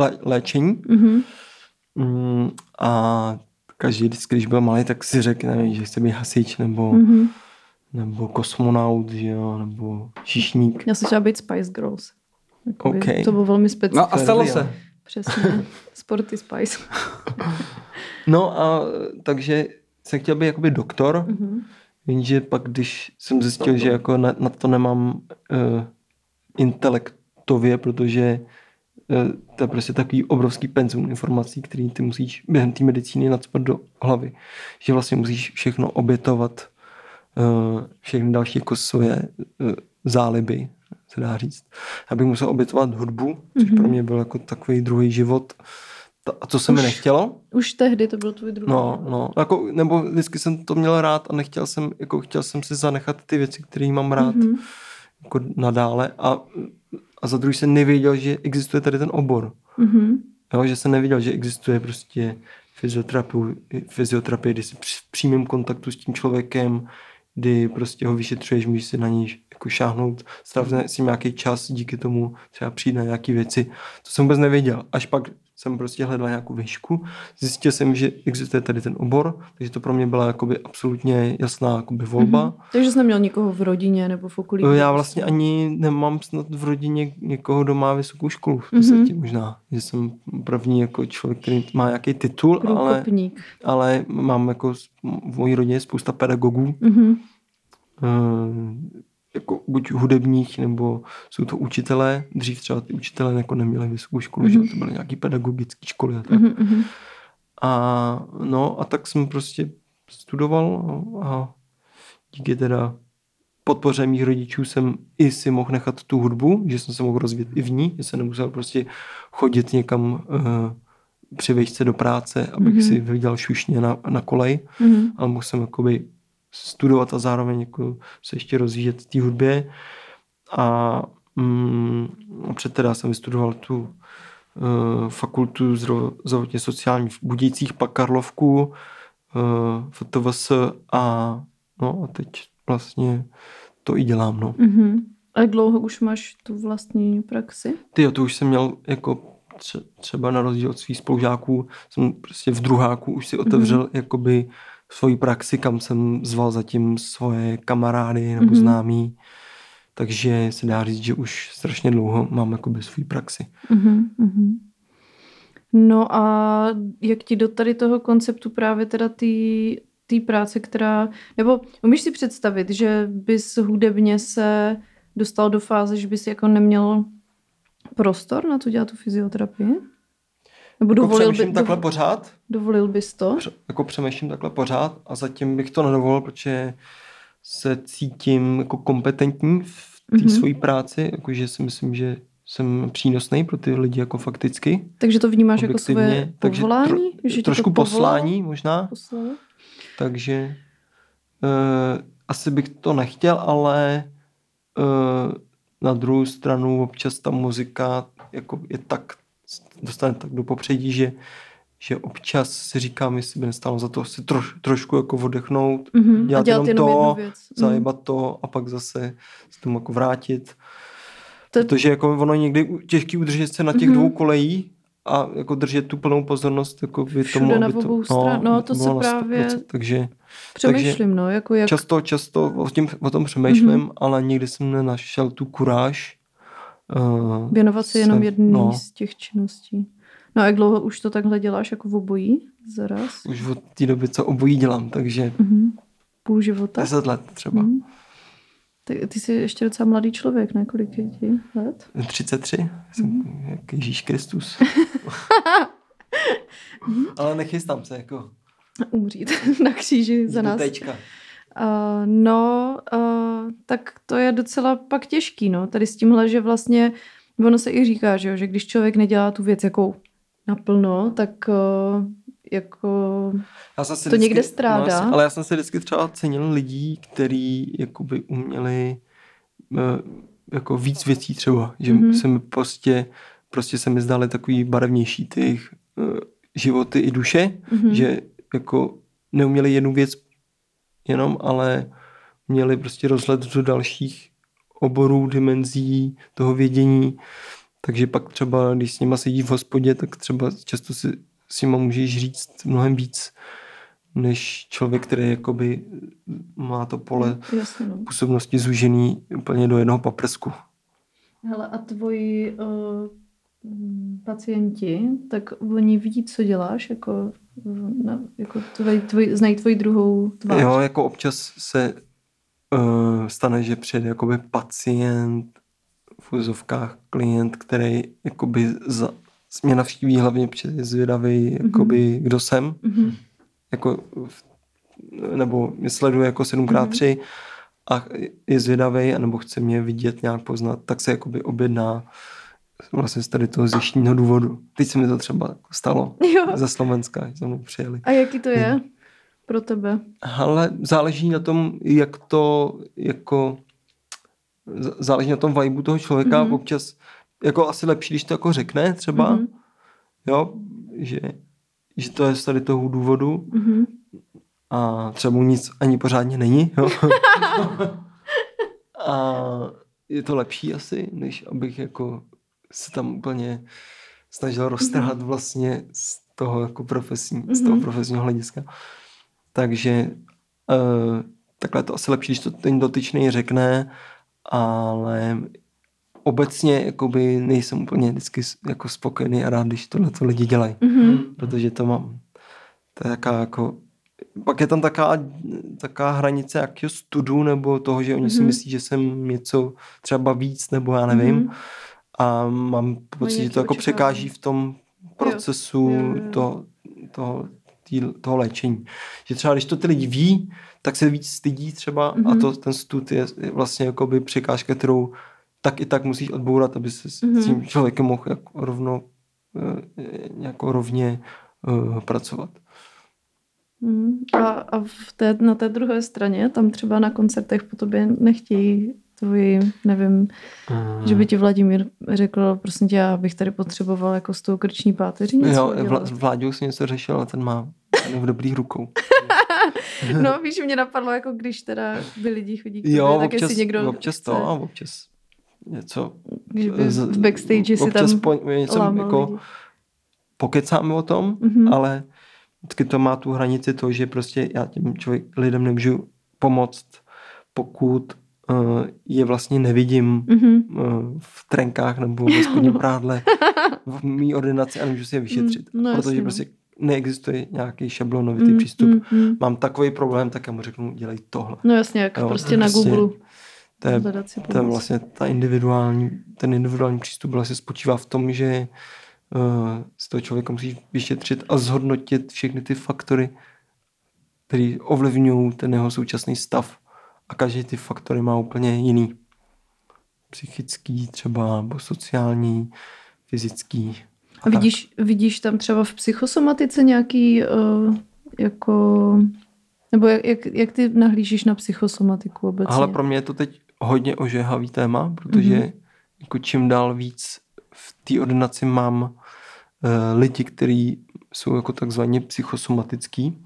lé, léčení. Mhm. Mm, a každý vždycky, když byl malý, tak si řekl, nevím, že chce být hasič nebo, Mhm. nebo kosmonaut, že jo, nebo šišník. Já jsem chtěla být Spice Girls. Jakoby, OK. To bylo velmi specifické. No a stalo se. Přesně. Sporty Spice. No a takže jsem chtěl být jakoby doktor, Mhm. jenže pak, když jsem zjistil, že jako na, na to nemám uh, intelektově, protože uh, to je prostě takový obrovský penzum informací, který ty musíš během té medicíny nadspat do hlavy. Že vlastně musíš všechno obětovat, uh, všechny další jako svoje uh, záliby, se dá říct. Já bych musel obětovat hudbu, což Mhm. pro mě byl jako takový druhý život. Ta- A to se mi Už- nechtělo. Už tehdy to byl tvůj druhý. No, no, jako, nebo vždycky jsem to měl rád a nechtěl jsem, jako chtěl jsem si zanechat ty věci, které mám rád Mhm. jako nadále a, a za druhý jsem nevěděl, že existuje tady ten obor. Mhm. Jo, že jsem nevěděl, že existuje prostě fyzioterapie, fyzioterapie kdy jsi v přímém kontaktu s tím člověkem, kdy prostě ho vyšetřuješ, můžeš si na něj jako šáhnout, strávit si nějaký čas, díky tomu třeba přijít na nějaké věci. To jsem vůbec nevěděl. Až pak jsem prostě hledal nějakou výšku, zjistil jsem, že existuje tady ten obor, takže to pro mě byla jakoby absolutně jasná jakoby volba. Mhm. Takže jsi neměl nikoho v rodině nebo v okolí? Já vlastně ani nemám snad v rodině někoho, kdo má vysokou školu v podstatě Mhm. možná. Že jsem první jako člověk, který má nějaký titul, ale, Průkopník. ale mám jako s- v mojí rodině spousta pedagogů, Mhm. Jako buď hudebních, nebo jsou to učitelé. Dřív třeba ty učitelé jako neměli vysokou školu, Mhm. že to byly nějaký pedagogické školy a tak. Mhm, mhm. A no a tak jsem prostě studoval a díky teda podpoře mých rodičů jsem i si mohl nechat tu hudbu, že jsem se mohl rozvíjet i v ní, že jsem nemusel prostě chodit někam uh, při vejšce do práce, abych Mhm. si vydělal šušně na, na kolej, Mhm. ale mohl jsem jakoby studovat a zároveň jako se ještě rozvíjet v té hudbě. A mm, před teda jsem vystudoval tu uh, fakultu zdravotně sociální v Budějcích, pak Karlovku, uh, FTVS a no a teď vlastně to i dělám, no. Mhm. A jak dlouho už máš tu vlastní praxi? Ty to už jsem měl jako tře- třeba na rozdíl od svých spolužáků, jsem prostě v druháku už si otevřel mm-hmm. jakoby svoji praxi, kam jsem zval zatím svoje kamarády nebo Mhm. mm-hmm. známí. Takže se dá říct, že už strašně dlouho mám jakoby svůj praxi. Mhm, mhm. No a jak ti do tady toho konceptu právě teda té té práce, která, nebo umíš si představit, že bys hudebně se dostal do fáze, že bys jako neměl prostor na to dělat tu fyzioterapii? Nebo Jako dovolil, by, takhle dovol, pořád, dovolil bys to? pře- jako přemýšlím takhle pořád a zatím bych to nedovolil, protože se cítím jako kompetentní v té Mhm. mm-hmm. své práci, jakože si myslím, že jsem přínosný pro ty lidi jako fakticky. Takže to vnímáš jako své Takže povolání? tro, že trošku poslání možná, Poslalo? takže uh, asi bych to nechtěl, ale uh, na druhou stranu občas ta muzika jako je tak, dostane tak do popředí, že že občas si říkám, jestli by nestálo za to si troš, trošku jako oddechnout, Mhm. A dělat, dělat jenom jednu to. Mhm. zajebat to a pak zase se tomu jako vrátit. To- Protože jako ono někdy těžký udržet se na těch Mhm. dvou kolejí a jako držet tu plnou pozornost jako vy Všude tomu, na aby to, stran- no, aby to se právě- 100%. Takže Přemýšlím, no, jako jak... často, často o, tím, o tom přemýšlím, Mhm. ale nikdy jsem nenašel tu kuráž. Uh, Věnovat se jenom jedný no. z těch činností. No a jak dlouho už to takhle děláš, jako v obojí zaraz? už od té doby, co obojí dělám, takže Mhm. Půl života? 10 let třeba. Mhm. Ty, ty jsi ještě docela mladý člověk, ne? Kolik je ti let? 33, jsem Mhm. jak Ježíš Kristus. Ale nechystám se, jako Umřít na kříži za nás. Tečka. Uh, no, uh, tak to je docela pak těžký, no. Tady s tímhle, že vlastně, ono se i říká, že, jo, že když člověk nedělá tu věc jako naplno, tak uh, jako Já jsem si To někde strádá. jasně, ale já jsem si vždycky třeba cenil lidí, kteří jakoby uměli eh, jako víc věcí třeba, že Mhm. mm-hmm. se mi prostě, prostě se mi zdály takový barevnější ty jejich eh, životy i duše, Mhm. že jako neuměli jednu věc jenom, ale měli prostě rozhled do dalších oborů, dimenzí toho vědění. Takže pak třeba, když s nima sedí v hospodě, tak třeba často si s nima můžeš říct mnohem víc, než člověk, který jakoby má to pole Jasně, no. působnosti zužený úplně do jednoho paprsku. Hele, a tvoji uh, pacienti, tak oni vidí, co děláš, jako, na, jako tvoj, tvoj, znají tvoji druhou tvář. Jo, jako občas se uh, stane, že přijde jakoby pacient v úzovkách klient, který jakoby za, mě navštíví hlavně přijde zvědavý, jakoby, kdo jsem, Mhm. jako, nebo mě sleduje jako 7x3 a je zvědavý, anebo chce mě vidět, nějak poznat, tak se jakoby objedná vlastně z tady toho zjištního důvodu. Teď se mi to třeba stalo Jo. ze Slovenska, že se mnou přijeli. A jaký to je pro tebe? Ale záleží na tom, jak to jako záleží na tom vibu toho člověka, Mhm. mm-hmm. občas jako asi lepší, když to jako řekne třeba, Mhm. mm-hmm. jo, že, že to je z tady toho důvodu Mhm. a třeba mu nic ani pořádně není, jo. a je to lepší asi, než abych jako se tam úplně snažil roztrhat vlastně z toho jako profesní, z toho Mhm. profesního hlediska. Takže uh, takhle je to asi lepší, když to ten dotyčný řekne, ale obecně jakoby nejsem úplně vždycky jako spokojený a rád, když tohle to lidi dělají. Mhm. Protože to mám, to je taká jako, pak je tam taká, taká hranice jakého studu nebo toho, že oni si Mhm. myslí, že jsem něco třeba víc nebo já nevím. Mhm. A mám pocit, že to jako překáží v tom procesu Jo, jo. To, toho, tý, toho léčení. Že třeba když to ty lidi ví, tak se víc stydí třeba a Mhm. to, ten stud je vlastně jakoby překážka, kterou tak i tak musíš odbourat, aby se s Mhm. s tím člověkem mohl jako rovno eh, jako rovně uh, pracovat. Mhm. A, a v té, na té druhé straně, tam třeba na koncertech po tobě nechtějí tvoji, nevím, že by ti Vladimír řekl, prosím tě, já bych tady potřeboval jako s tou krční páteří něco Jo, vla, s Vláďou jsem něco řešil, ale ten má ten v dobrých rukou. No, víš, mě napadlo, jako když teda by lidi chodí k tobě, Jo, tak občas, jestli někdo občas chce, to a občas něco z- v backstage si tam po, něco jako lidi. pokecáme o tom, Mhm. ale vždycky to má tu hranici to, že prostě já těm člověk, lidem nemůžu pomoct, pokud je vlastně nevidím Mhm. uh, v trenkách nebo ve spodním prádle v mý ordinaci a nemůžu si je vyšetřit. Mm, no protože jasně, no. prostě neexistuje nějaký šablonovitý Mm, přístup. mm, mm. Mám takový problém, tak já mu řeknu, dělej tohle. No jasně, jak Jo, prostě na prostě- Google. To je, to je vlastně ta individuální, ten individuální přístup vlastně spočívá v tom, že uh, z toho člověka musíš vyšetřit a zhodnotit všechny ty faktory, které ovlivňují ten jeho současný stav. A každý ty faktory má úplně jiný. Psychický třeba, nebo sociální, fyzický. A vidíš, vidíš tam třeba v psychosomatice nějaký uh, jako... Nebo jak, jak, jak ty nahlížíš na psychosomatiku obecně? Ale pro mě je to teď hodně ožehavý téma, protože Mhm. mm-hmm. jako čím dál víc v té ordinaci mám uh, lidi, kteří jsou jako takzvaně psychosomatický.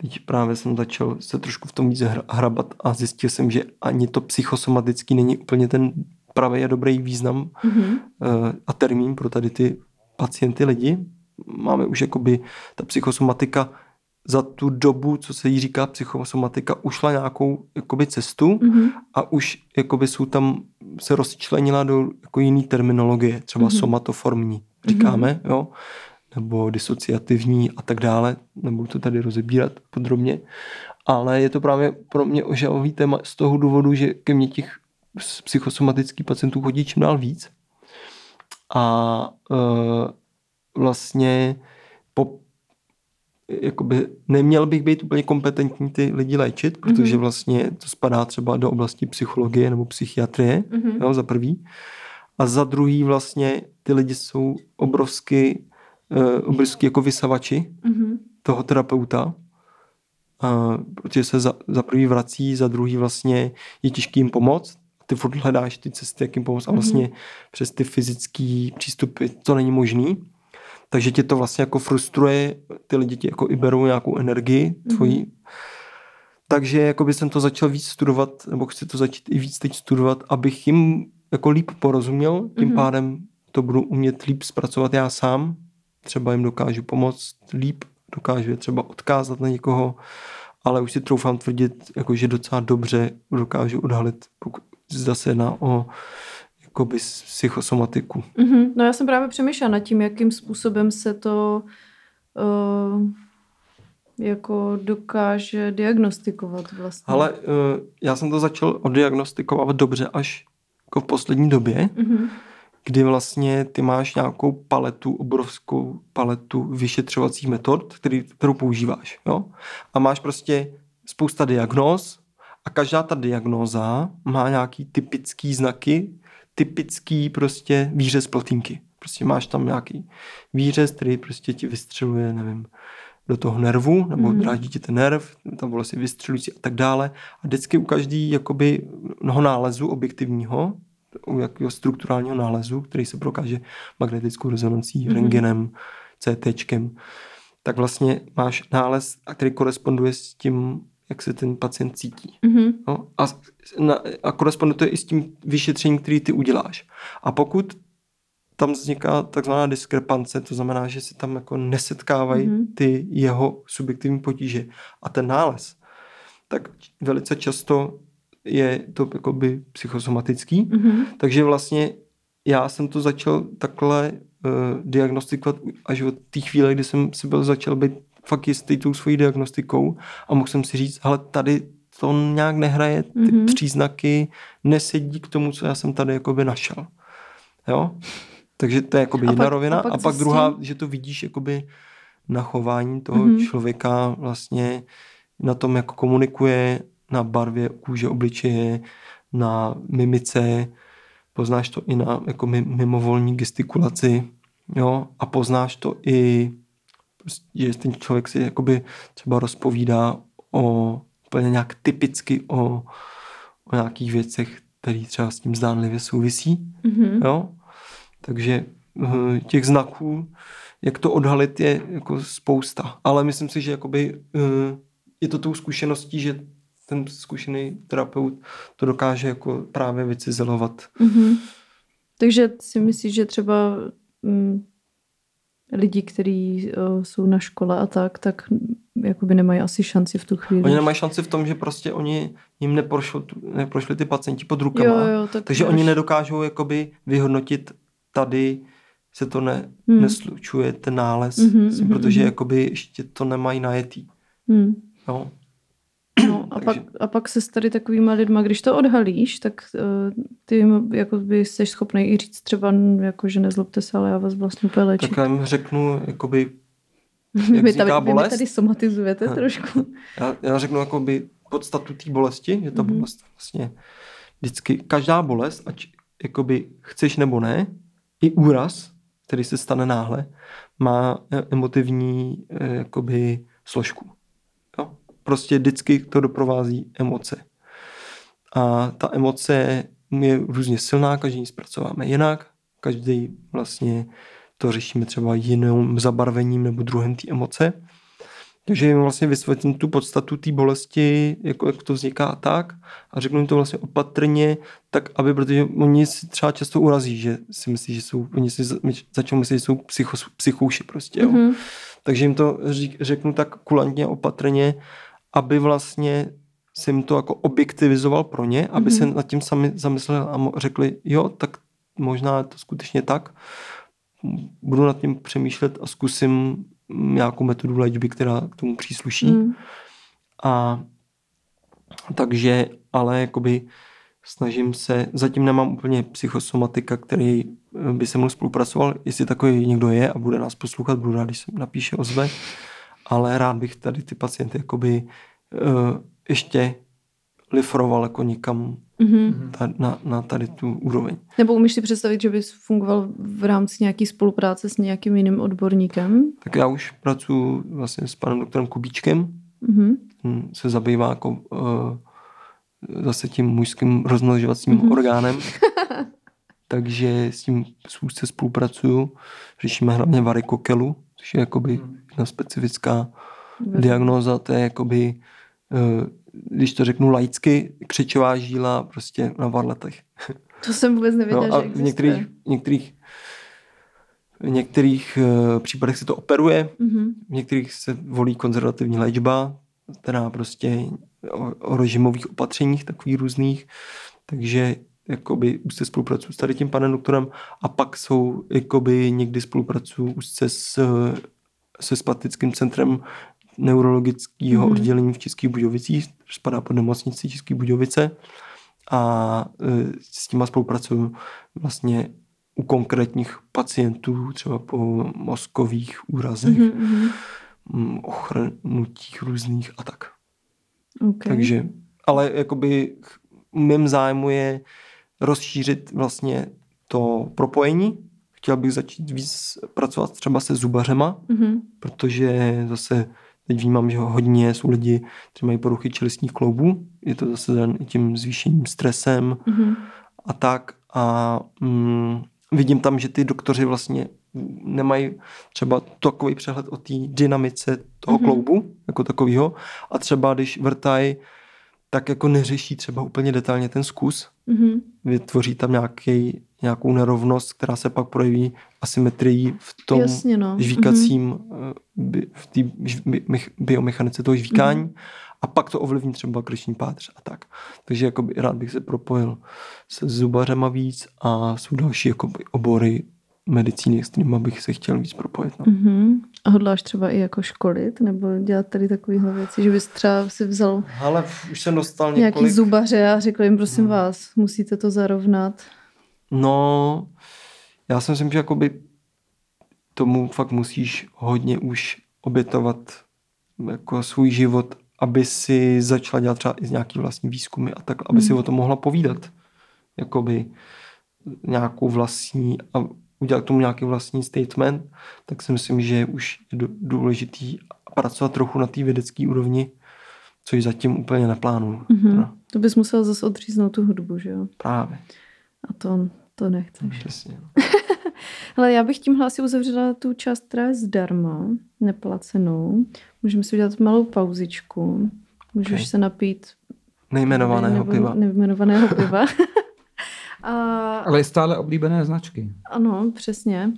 Teď právě jsem začal se trošku v tom víc hra- hrabat a zjistil jsem, že ani to psychosomatický není úplně ten pravý a dobrý význam Mhm. uh, a termín pro tady ty pacienty lidi. Máme už jakoby ta psychosomatika za tu dobu, co se jí říká psychosomatika, ušla nějakou jakoby cestu Mhm. a už jakoby jsou tam, se rozčlenila do jako jiný terminologie, třeba Mhm. mm-hmm. somatoformní, říkáme, mm-hmm. jo, nebo disociativní a tak dále, nebudu to tady rozebírat podrobně, ale je to právě pro mě ožalový téma z toho důvodu, že ke mně těch psychosomatických pacientů chodí čím dál víc a e, vlastně po jakoby neměl bych být úplně kompetentní ty lidi léčit, protože Mhm. vlastně to spadá třeba do oblasti psychologie nebo psychiatrie, Mhm. jo, za prvý. A za druhý vlastně ty lidi jsou obrovsky, uh, obrovsky jako vysavači Mhm. toho terapeuta, uh, protože se za, za prvý vrací, za druhý vlastně je těžký jim pomoct. Ty furt hledáš ty cesty, jak jim pomoct a Mhm. vlastně přes ty fyzické přístupy to není možný. Takže tě to vlastně jako frustruje, ty lidi ti jako i berou nějakou energii tvojí. Mhm. Takže jako by jsem to začal víc studovat, nebo chci to začít i víc teď studovat, abych jim jako líp porozuměl, tím Mhm. pádem to budu umět líp zpracovat já sám, třeba jim dokážu pomoct líp, dokážu je třeba odkázat na někoho, ale už si troufám tvrdit, jako, že docela dobře dokážu odhalit, pokud zda se jedná o jakoby psychosomatiku. Mhm. No já jsem právě přemýšlela nad tím, jakým způsobem se to uh, jako dokáže diagnostikovat vlastně. Ale uh, já jsem to začal oddiagnostikovat dobře až jako v poslední době, Mhm. Kdy vlastně ty máš nějakou paletu, obrovskou paletu vyšetřovacích metod, který, kterou používáš. Jo? A máš prostě spousta diagnóz a každá ta diagnóza má nějaký typický znaky, typický prostě výřez plotínky. Prostě máš tam nějaký výřez, který prostě ti vystřeluje, nevím, do toho nervu, nebo mm. dráždí ti ten nerv, tam vlastně vystřelující a tak dále. A vždycky u každý jakoby mnoho nálezu objektivního, u jakého strukturálního nálezu, který se prokáže magnetickou rezonancí, Mhm. mm. rengenem, CTčkem, tak vlastně máš nález, a který koresponduje s tím, jak se ten pacient cítí. Mhm. No, a, na, a koresponduje to i s tím vyšetřením, který ty uděláš. A pokud tam vzniká takzvaná diskrepance, to znamená, že se tam jako nesetkávají Mhm. ty jeho subjektivní potíže a ten nález, tak velice často je to jakoby psychosomatický. Mhm. Takže vlastně já jsem to začal takhle uh, diagnostikovat až od té chvíle, kdy jsem si byl začal být fakt jistý tou svojí diagnostikou a mohl jsem si říct, ale tady to nějak nehraje, ty Mhm. mm-hmm. příznaky nesedí k tomu, co já jsem tady jakoby našel. Jo? Takže to je jakoby A jedna pak- rovina. a A pak co pak druhá, tím? že to vidíš jakoby na chování toho Mhm. mm-hmm. člověka, vlastně na tom, jak komunikuje, na barvě kůže obličeje, na mimice, poznáš to i na jako mi- mimovolní gestikulaci, jo, a poznáš to i, prostě, že ten člověk si jakoby třeba rozpovídá o úplně nějak typicky o, o nějakých věcech, které třeba s tím zdánlivě souvisí, Mhm. jo. Takže eh, těch znaků, jak to odhalit, je jako spousta. Ale myslím si, že jakoby, eh, je to tou zkušeností, že ten zkušený terapeut to dokáže jako právě vycizelovat. Mhm. Takže si myslíš, že třeba mm, lidi, kteří uh, jsou na škole a tak, tak jakoby nemají asi šanci v tu chvíli. Oni nemají šanci v tom, že prostě oni jim neprošlo, neprošli ty pacienti pod rukama. jo, jo, tak takže oni nedokážou jakoby vyhodnotit tady se to ne, Hmm. neslučuje ten nález, Mhm, mhm, protože mhm. jakoby ještě to nemají najetý. Hmm. Jo. No, a A pak, a pak se s tady takovýma lidma, když to odhalíš, tak uh, ty jim jako by jsi schopný i říct třeba, jako, že nezlobte se, ale já vás vlastně úplně léčím. Tak já jim řeknu, jakoby, jak vy, tady, vzniká vy bolest. tady somatizujete Hm. trošku. Já, já řeknu jakoby podstatu té bolesti, že ta Mhm. bolest vlastně vždycky, každá bolest, ať jakoby chceš nebo ne, i úraz, který se stane náhle, má emotivní e, jakoby složku. Prostě vždycky to doprovází emoce. A ta emoce je různě silná, každý ji zpracováme jinak, každý vlastně to řešíme třeba jiným zabarvením nebo druhem té emoce. Takže jim vlastně vysvětlím tu podstatu té bolesti, jako jak to vzniká tak. A řeknu jim to vlastně opatrně, tak aby, protože oni si třeba často urazí, že si myslí, že jsou, oni si za- začnou myslet, že jsou psycho, psychouši prostě, jo. Mhm. Takže jim to řeknu tak kulantně, opatrně, aby vlastně jsem to jako objektivizoval pro ně, aby Mhm. se nad tím sami zamysleli a řekli, jo, tak možná je to skutečně tak. Budu nad tím přemýšlet a zkusím nějakou metodu léčby, která k tomu přísluší. Mm. A takže, ale jakoby snažím se, zatím nemám úplně psychosomatika, který eh, by se mnou spolupracoval, jestli takový někdo je a bude nás poslouchat, budu rád, když se napíše, ozve, ale rád bych tady ty pacienty jakoby uh, ještě lifroval jako někam Mhm. ta, na, na tady tu úroveň. Nebo umíš si představit, že bys fungoval v rámci nějaký spolupráce s nějakým jiným odborníkem? Tak já už pracuji vlastně s panem doktorem Kubíčkem, Mhm. Hm, se zabývá jako uh, zase tím mužským rozmnožovacím Mhm. mm-hmm. orgánem. Takže s tím úzce spolupracuju. Řešíme hlavně varikokelu, což je jakoby jedna specifická diagnóza. To je jakoby, uh, když to řeknu laicky, křečová žíla prostě na varletech. To jsem vůbec nevěděla, No a že v existuje. některých, některých, v některých uh, případech se to operuje, Mhm. v některých se volí konzervativní léčba, která prostě o, o režimových opatřeních takových různých, takže jakoby úzce spolupracuju s tady tím panem doktorem a pak jsou jakoby někdy spolupracuju úzce s, se Spatickým centrem neurologického Mhm. mm-hmm. oddělení v Českých Budějovicích, spadá pod nemocnici České Budějovice a e, s těma spolupracuju vlastně u konkrétních pacientů, třeba po mozkových úrazech, Mhm, mhm. mm, ochrnutích různých a tak. Okay. Takže, ale jakoby mým zájmu je rozšířit vlastně to propojení. Chtěl bych začít víc pracovat třeba se zubařema, Mhm. protože zase teď vnímám, že hodně jsou lidi, kteří mají poruchy čelistních kloubů. Je to zase tím zvýšeným stresem Mhm. a tak. A mm, vidím tam, že ty doktoři vlastně nemají třeba takový přehled o té dynamice toho Mhm. mm-hmm. kloubu jako takového. A třeba když vrtají, tak jako neřeší třeba úplně detailně ten zkus. Mhm. Vytvoří tam nějaký, nějakou nerovnost, která se pak projeví asymetrií v tom Jasně, no. žvíkacím, eh, bi, v té biomechanice toho žvíkání Mhm. a pak to ovlivní třeba krční páteř a tak. Takže jakoby rád bych se propojil se zubařema víc a jsou další jakoby obory medicíny, s kterými bych se chtěl víc propojit. No. Mhm. A hodláš třeba i jako školit, nebo dělat tady takovéhle věci, že bys třeba si vzal Ale už jsem dostal nějaký několik... zubaře a řekl jim, prosím Hmm. vás, musíte to zarovnat. No, já si myslím, že jakoby tomu fakt musíš hodně už obětovat jako svůj život, aby si začala dělat třeba i nějaký vlastní výzkumy a tak, aby si Hmm. o tom mohla povídat. Jakoby nějakou vlastní a udělat k tomu nějaký vlastní statement, tak si myslím, že už je dů- důležitý pracovat trochu na té vědecké úrovni, což zatím úplně neplánuju. Mhm. Teda To bys musel zase odříznout tu hudbu, že jo? Právě, A to, to nechceš. přesně. Hele, já bych tímhle asi uzavřela tu část, která je zdarma, neplacenou. Můžeme si udělat malou pauzičku. Můžeš Okay. se napít Nejmenovaného piva. Nejmenovaného piva. a, Ale stále oblíbené značky. ano, přesně.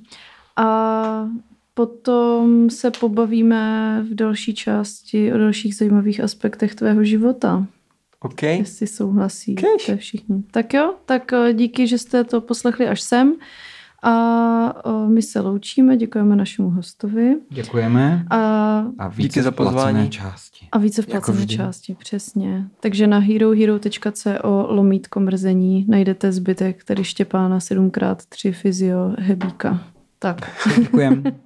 A potom se pobavíme v další části o dalších zajímavých aspektech tvého života. OK. Jestli souhlasí Kež. to všichni. Tak jo, tak eh, díky, že jste to poslechli až sem A my se loučíme, děkujeme našemu hostovi. Děkujeme. A, A více Díky za pozvání. části. a více v Jako placené vždy. části, přesně. Takže na herohero.co lomítko mrzení najdete zbytek, který Štěpána 7x3 fyzio hebíka. Tak. Děkujeme.